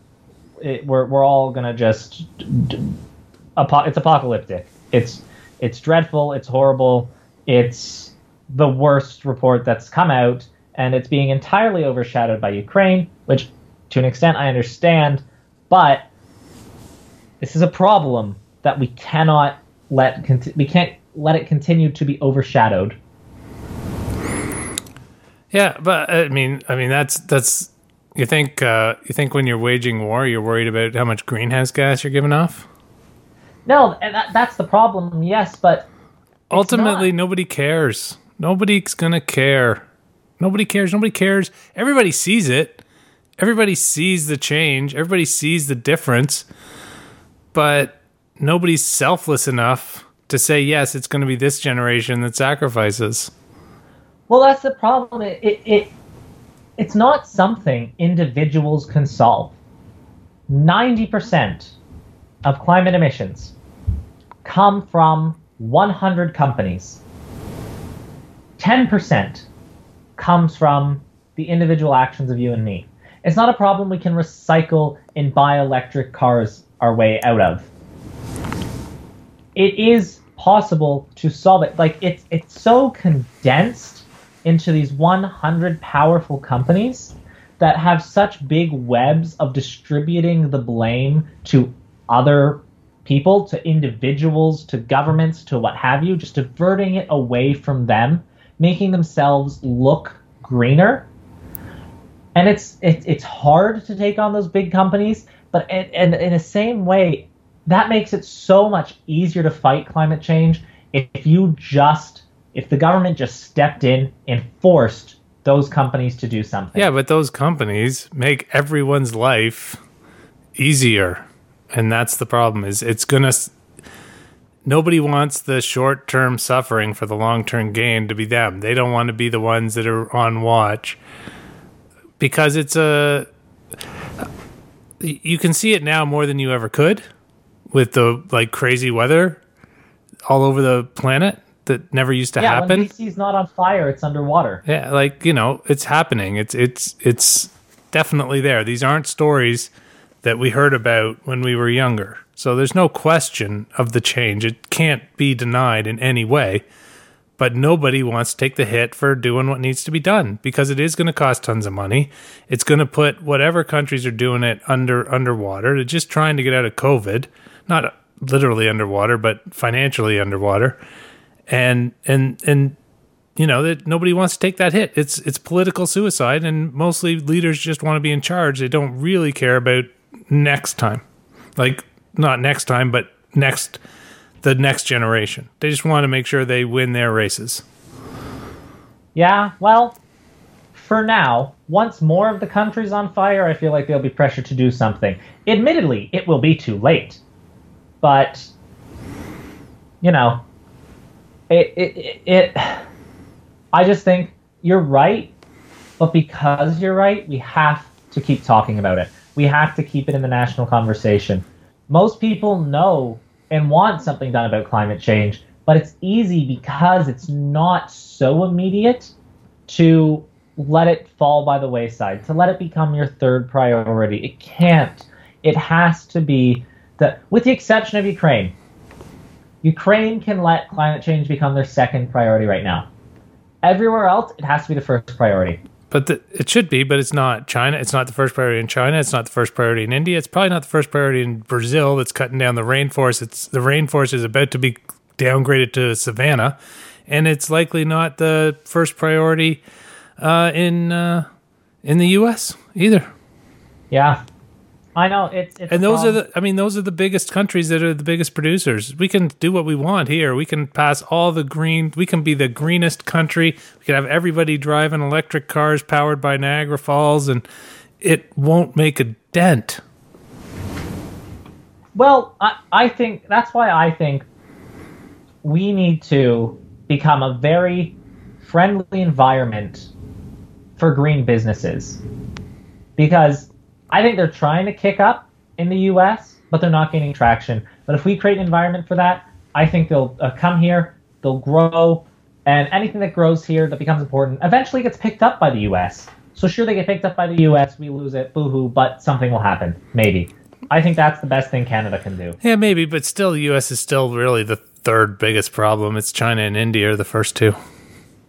it, we're, we're all to just. It's apocalyptic. It's it's dreadful. It's horrible. It's the worst report that's come out, and it's being entirely overshadowed by Ukraine, which, to an extent, I understand, but this is a problem that we cannot let conti- we can't let it continue to be overshadowed. Yeah, but I mean, I mean that's that's You think uh, you think when you're waging war, you're worried about how much greenhouse gas you're giving off? No, and that, that's the problem. Yes, but Ultimately, nobody cares. Nobody's gonna care. Nobody cares. Nobody cares. Everybody sees it. Everybody sees the change. Everybody sees the difference. But nobody's selfless enough to say yes. It's going to be this generation that sacrifices. Well, that's the problem. It, it, it it's not something individuals can solve. Ninety percent of climate emissions come from 100 companies. 10% comes from the individual actions of you and me. It's not a problem we can recycle and buy electric cars our way out of. It is possible to solve it. Like it's it's so condensed into these 100 powerful companies that have such big webs of distributing the blame to other people, to individuals, to governments, to what have you, just diverting it away from them, making themselves look greener. And it's it, it's hard to take on those big companies, but and, and in the same way, that makes it so much easier to fight climate change if you just if the government just stepped in and forced those companies to do something. Yeah, but those companies make everyone's life easier. And that's the problem is it's going to nobody wants the short-term suffering for the long-term gain to be them. They don't want to be the ones that are on watch because it's a you can see it now more than you ever could with the like crazy weather all over the planet that never used to yeah, happen. when BC's not on fire, it's underwater. Yeah, like you know, it's happening. It's it's it's definitely there. These aren't stories that we heard about when we were younger. So there's no question of the change. It can't be denied in any way. But nobody wants to take the hit for doing what needs to be done because it is going to cost tons of money. It's going to put whatever countries are doing it under underwater. They're just trying to get out of COVID, not literally underwater, but financially underwater. And and and you know that nobody wants to take that hit. It's it's political suicide, and mostly leaders just want to be in charge. They don't really care about next time, like not next time, but next the next generation. They just want to make sure they win their races. Yeah, well, for now, once more of the country's on fire, I feel like they'll be pressured to do something. Admittedly, it will be too late. But, you know, it, it, it, I just think you're right, but because you're right, we have to keep talking about it. We have to keep it in the national conversation. Most people know and want something done about climate change, but it's easy because it's not so immediate to let it fall by the wayside, to let it become your third priority. It can't. It has to be that, with the exception of Ukraine. Ukraine can let climate change become their second priority right now. Everywhere else, it has to be the first priority. But the, it should be, but it's not. China, it's not the first priority in China. It's not the first priority in India. It's probably not the first priority in Brazil. That's cutting down the rainforest. It's the rainforest is about to be downgraded to savanna, and it's likely not the first priority uh, in uh, in the U.S. either. Yeah, I know it's. it's And those are the, I mean, those are the biggest countries that are the biggest producers. We can do what we want here. We can pass all the green, we can be the greenest country. We can have everybody driving electric cars powered by Niagara Falls, and it won't make a dent. Well, I, I think that's why I think we need to become a very friendly environment for green businesses. Because I think they're trying to kick up in the US, but they're not gaining traction. But if we create an environment for that, I think they'll uh, come here, they'll grow, and anything that grows here that becomes important eventually gets picked up by the US. So sure, they get picked up by the US, we lose it, boo-hoo, but something will happen, maybe. I think that's the best thing Canada can do. Yeah, maybe, but still, the U.S. is still really the third biggest problem. It's China and India are the first two,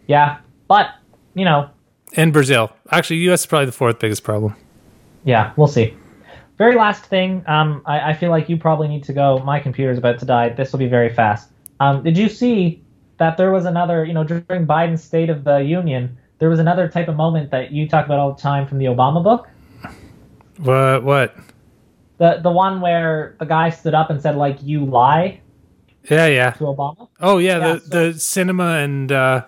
Yeah, but you know, and Brazil. Actually, U.S. is probably the fourth biggest problem. Yeah, we'll see. Very last thing, um, I, I feel like you probably need to go. My computer's about to die. This will be very fast. Um, did you see that there was another, you know, during Biden's State of the Union, there was another type of moment that you talk about all the time from the Obama book? What? What? The the one where the guy stood up and said like you lie Yeah, yeah. to Obama. Oh, yeah. Yeah, the so- the Sinema and uh,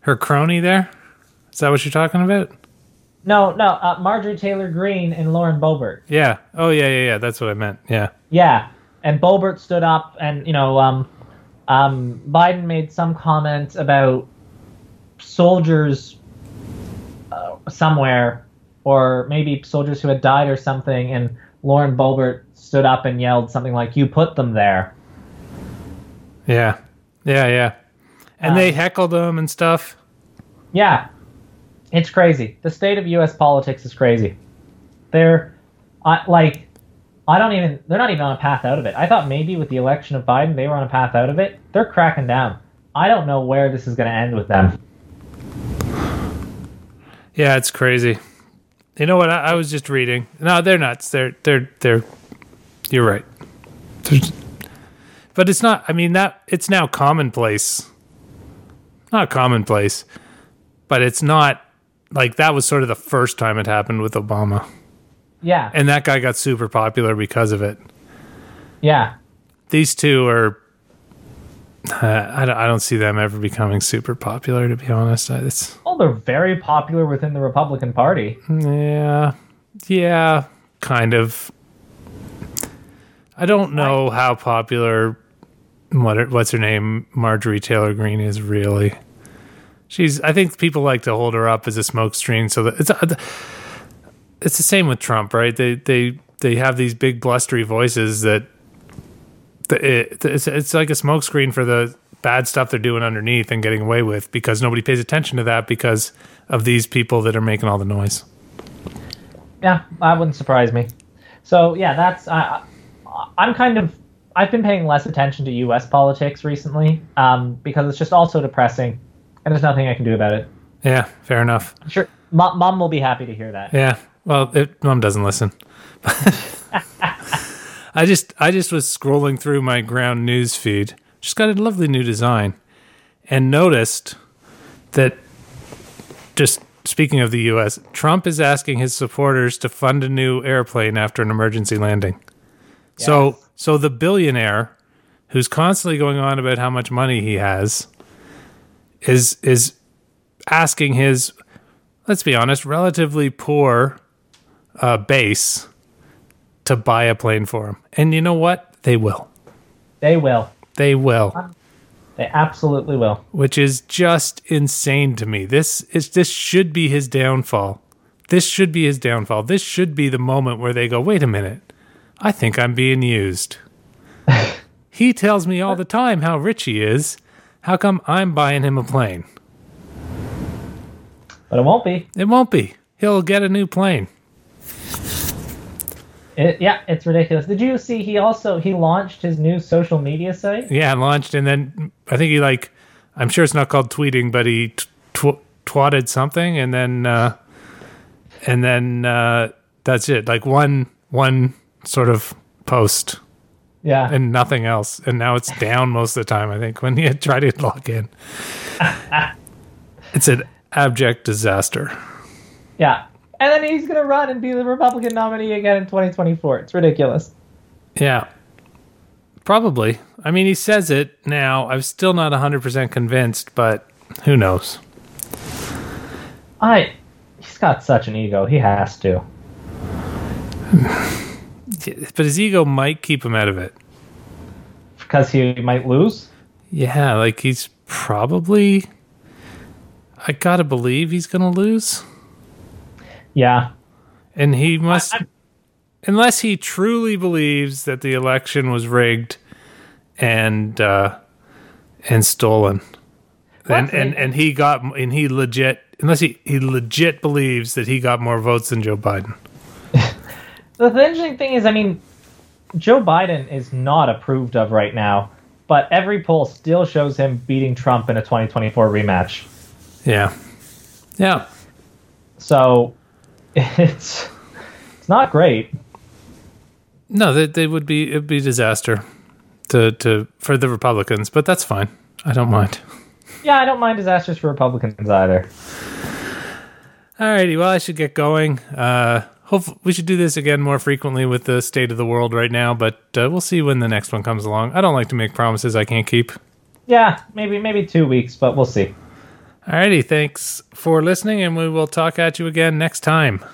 her crony there. Is that what you're talking about? No, no, uh, Marjorie Taylor Greene and Lauren Boebert. Yeah. Oh, yeah, yeah, yeah. That's what I meant. Yeah. Yeah, and Boebert stood up, and you know, um, um, Biden made some comment about soldiers uh, somewhere, or maybe soldiers who had died or something, and Lauren Boebert stood up and yelled something like, "You put them there." Yeah. Yeah, yeah. And Um, they heckled them and stuff. Yeah, it's crazy. The state of U.S. politics is crazy. They're, I like, I don't even. They're not even on a path out of it. I thought maybe with the election of Biden, they were on a path out of it. They're cracking down. I don't know where this is going to end with them. Yeah, it's crazy. You know what? I, I was just reading. No, they're nuts. They're they're they're. You're right. But it's not. I mean that it's now commonplace. Not commonplace, but it's not like that was sort of the first time it happened with Obama, Yeah, and that guy got super popular because of it. yeah. These two are. Uh, I don't. I don't see them ever becoming super popular. To be honest, it's Well, they're very popular within the Republican Party. Yeah, yeah, kind of. I don't know how popular what what's her name Marjorie Taylor Greene is really. She's. I think people like to hold her up as a smokescreen. So that it's uh, it's the same with Trump, right? They they they have these big blustery voices that. It, it's it's like a smokescreen for the bad stuff they're doing underneath and getting away with because nobody pays attention to that because of these people that are making all the noise. Yeah, that wouldn't surprise me. So yeah, that's I, I'm kind of I've been paying less attention to U.S. politics recently um, because it's just also depressing, and there's nothing I can do about it. Yeah, fair enough. Sure, mom, mom will be happy to hear that. Yeah. Well, it, mom doesn't listen. I just I just was scrolling through my Ground News feed. Just got a lovely new design and noticed that just speaking of the US, Trump is asking his supporters to fund a new airplane after an emergency landing. So so the billionaire who's constantly going on about how much money he has is is asking his let's be honest, relatively poor uh, base to buy a plane for him. And you know what? They will. They will. They will, They absolutely will. which is just insane to me. This is this should be his downfall. This should be his downfall. This should be the moment where they go, "Wait a minute. I think I'm being used." he tells me all the time how rich he is. How come I'm buying him a plane? But it won't be. It won't be. He'll get a new plane. It, yeah, it's ridiculous. Did you see he also he launched his new social media site? Yeah, launched, and then I think he like, I'm sure it's not called tweeting, but he tw- twatted something, and then, uh, and then uh, that's it. Like one one sort of post Yeah. and nothing else, and now it's down most of the time. I think when you try to log in, it's an abject disaster. yeah. And then he's gonna run and be the Republican nominee again in 2024. It's ridiculous. Yeah. Probably. I mean, he says it now. I'm still not 100% convinced, but who knows? I he's got such an ego. He has to. But his ego might keep him out of it. Because he might lose. Yeah, like he's probably. I gotta believe he's gonna lose, Yeah. and he must, I- unless he truly believes that the election was rigged and uh, and stolen, and and and he got and he legit, unless he he legit believes that he got more votes than Joe Biden. The interesting thing is, I mean, Joe Biden is not approved of right now, but every poll still shows him beating Trump in a 2024 rematch. Yeah, yeah, So it's it's not great. no, they they would be it'd be a disaster to to for the Republicans, but that's fine. I don't mind. Yeah, I don't mind disasters for Republicans either. Alrighty, well, I should get going. Uh, hope we should do this again more frequently with the state of the world right now, but uh, we'll see when the next one comes along. I don't like to make promises I can't keep. Yeah, maybe maybe two weeks, but we'll see. Alrighty, thanks for listening, and we will talk at you again next time.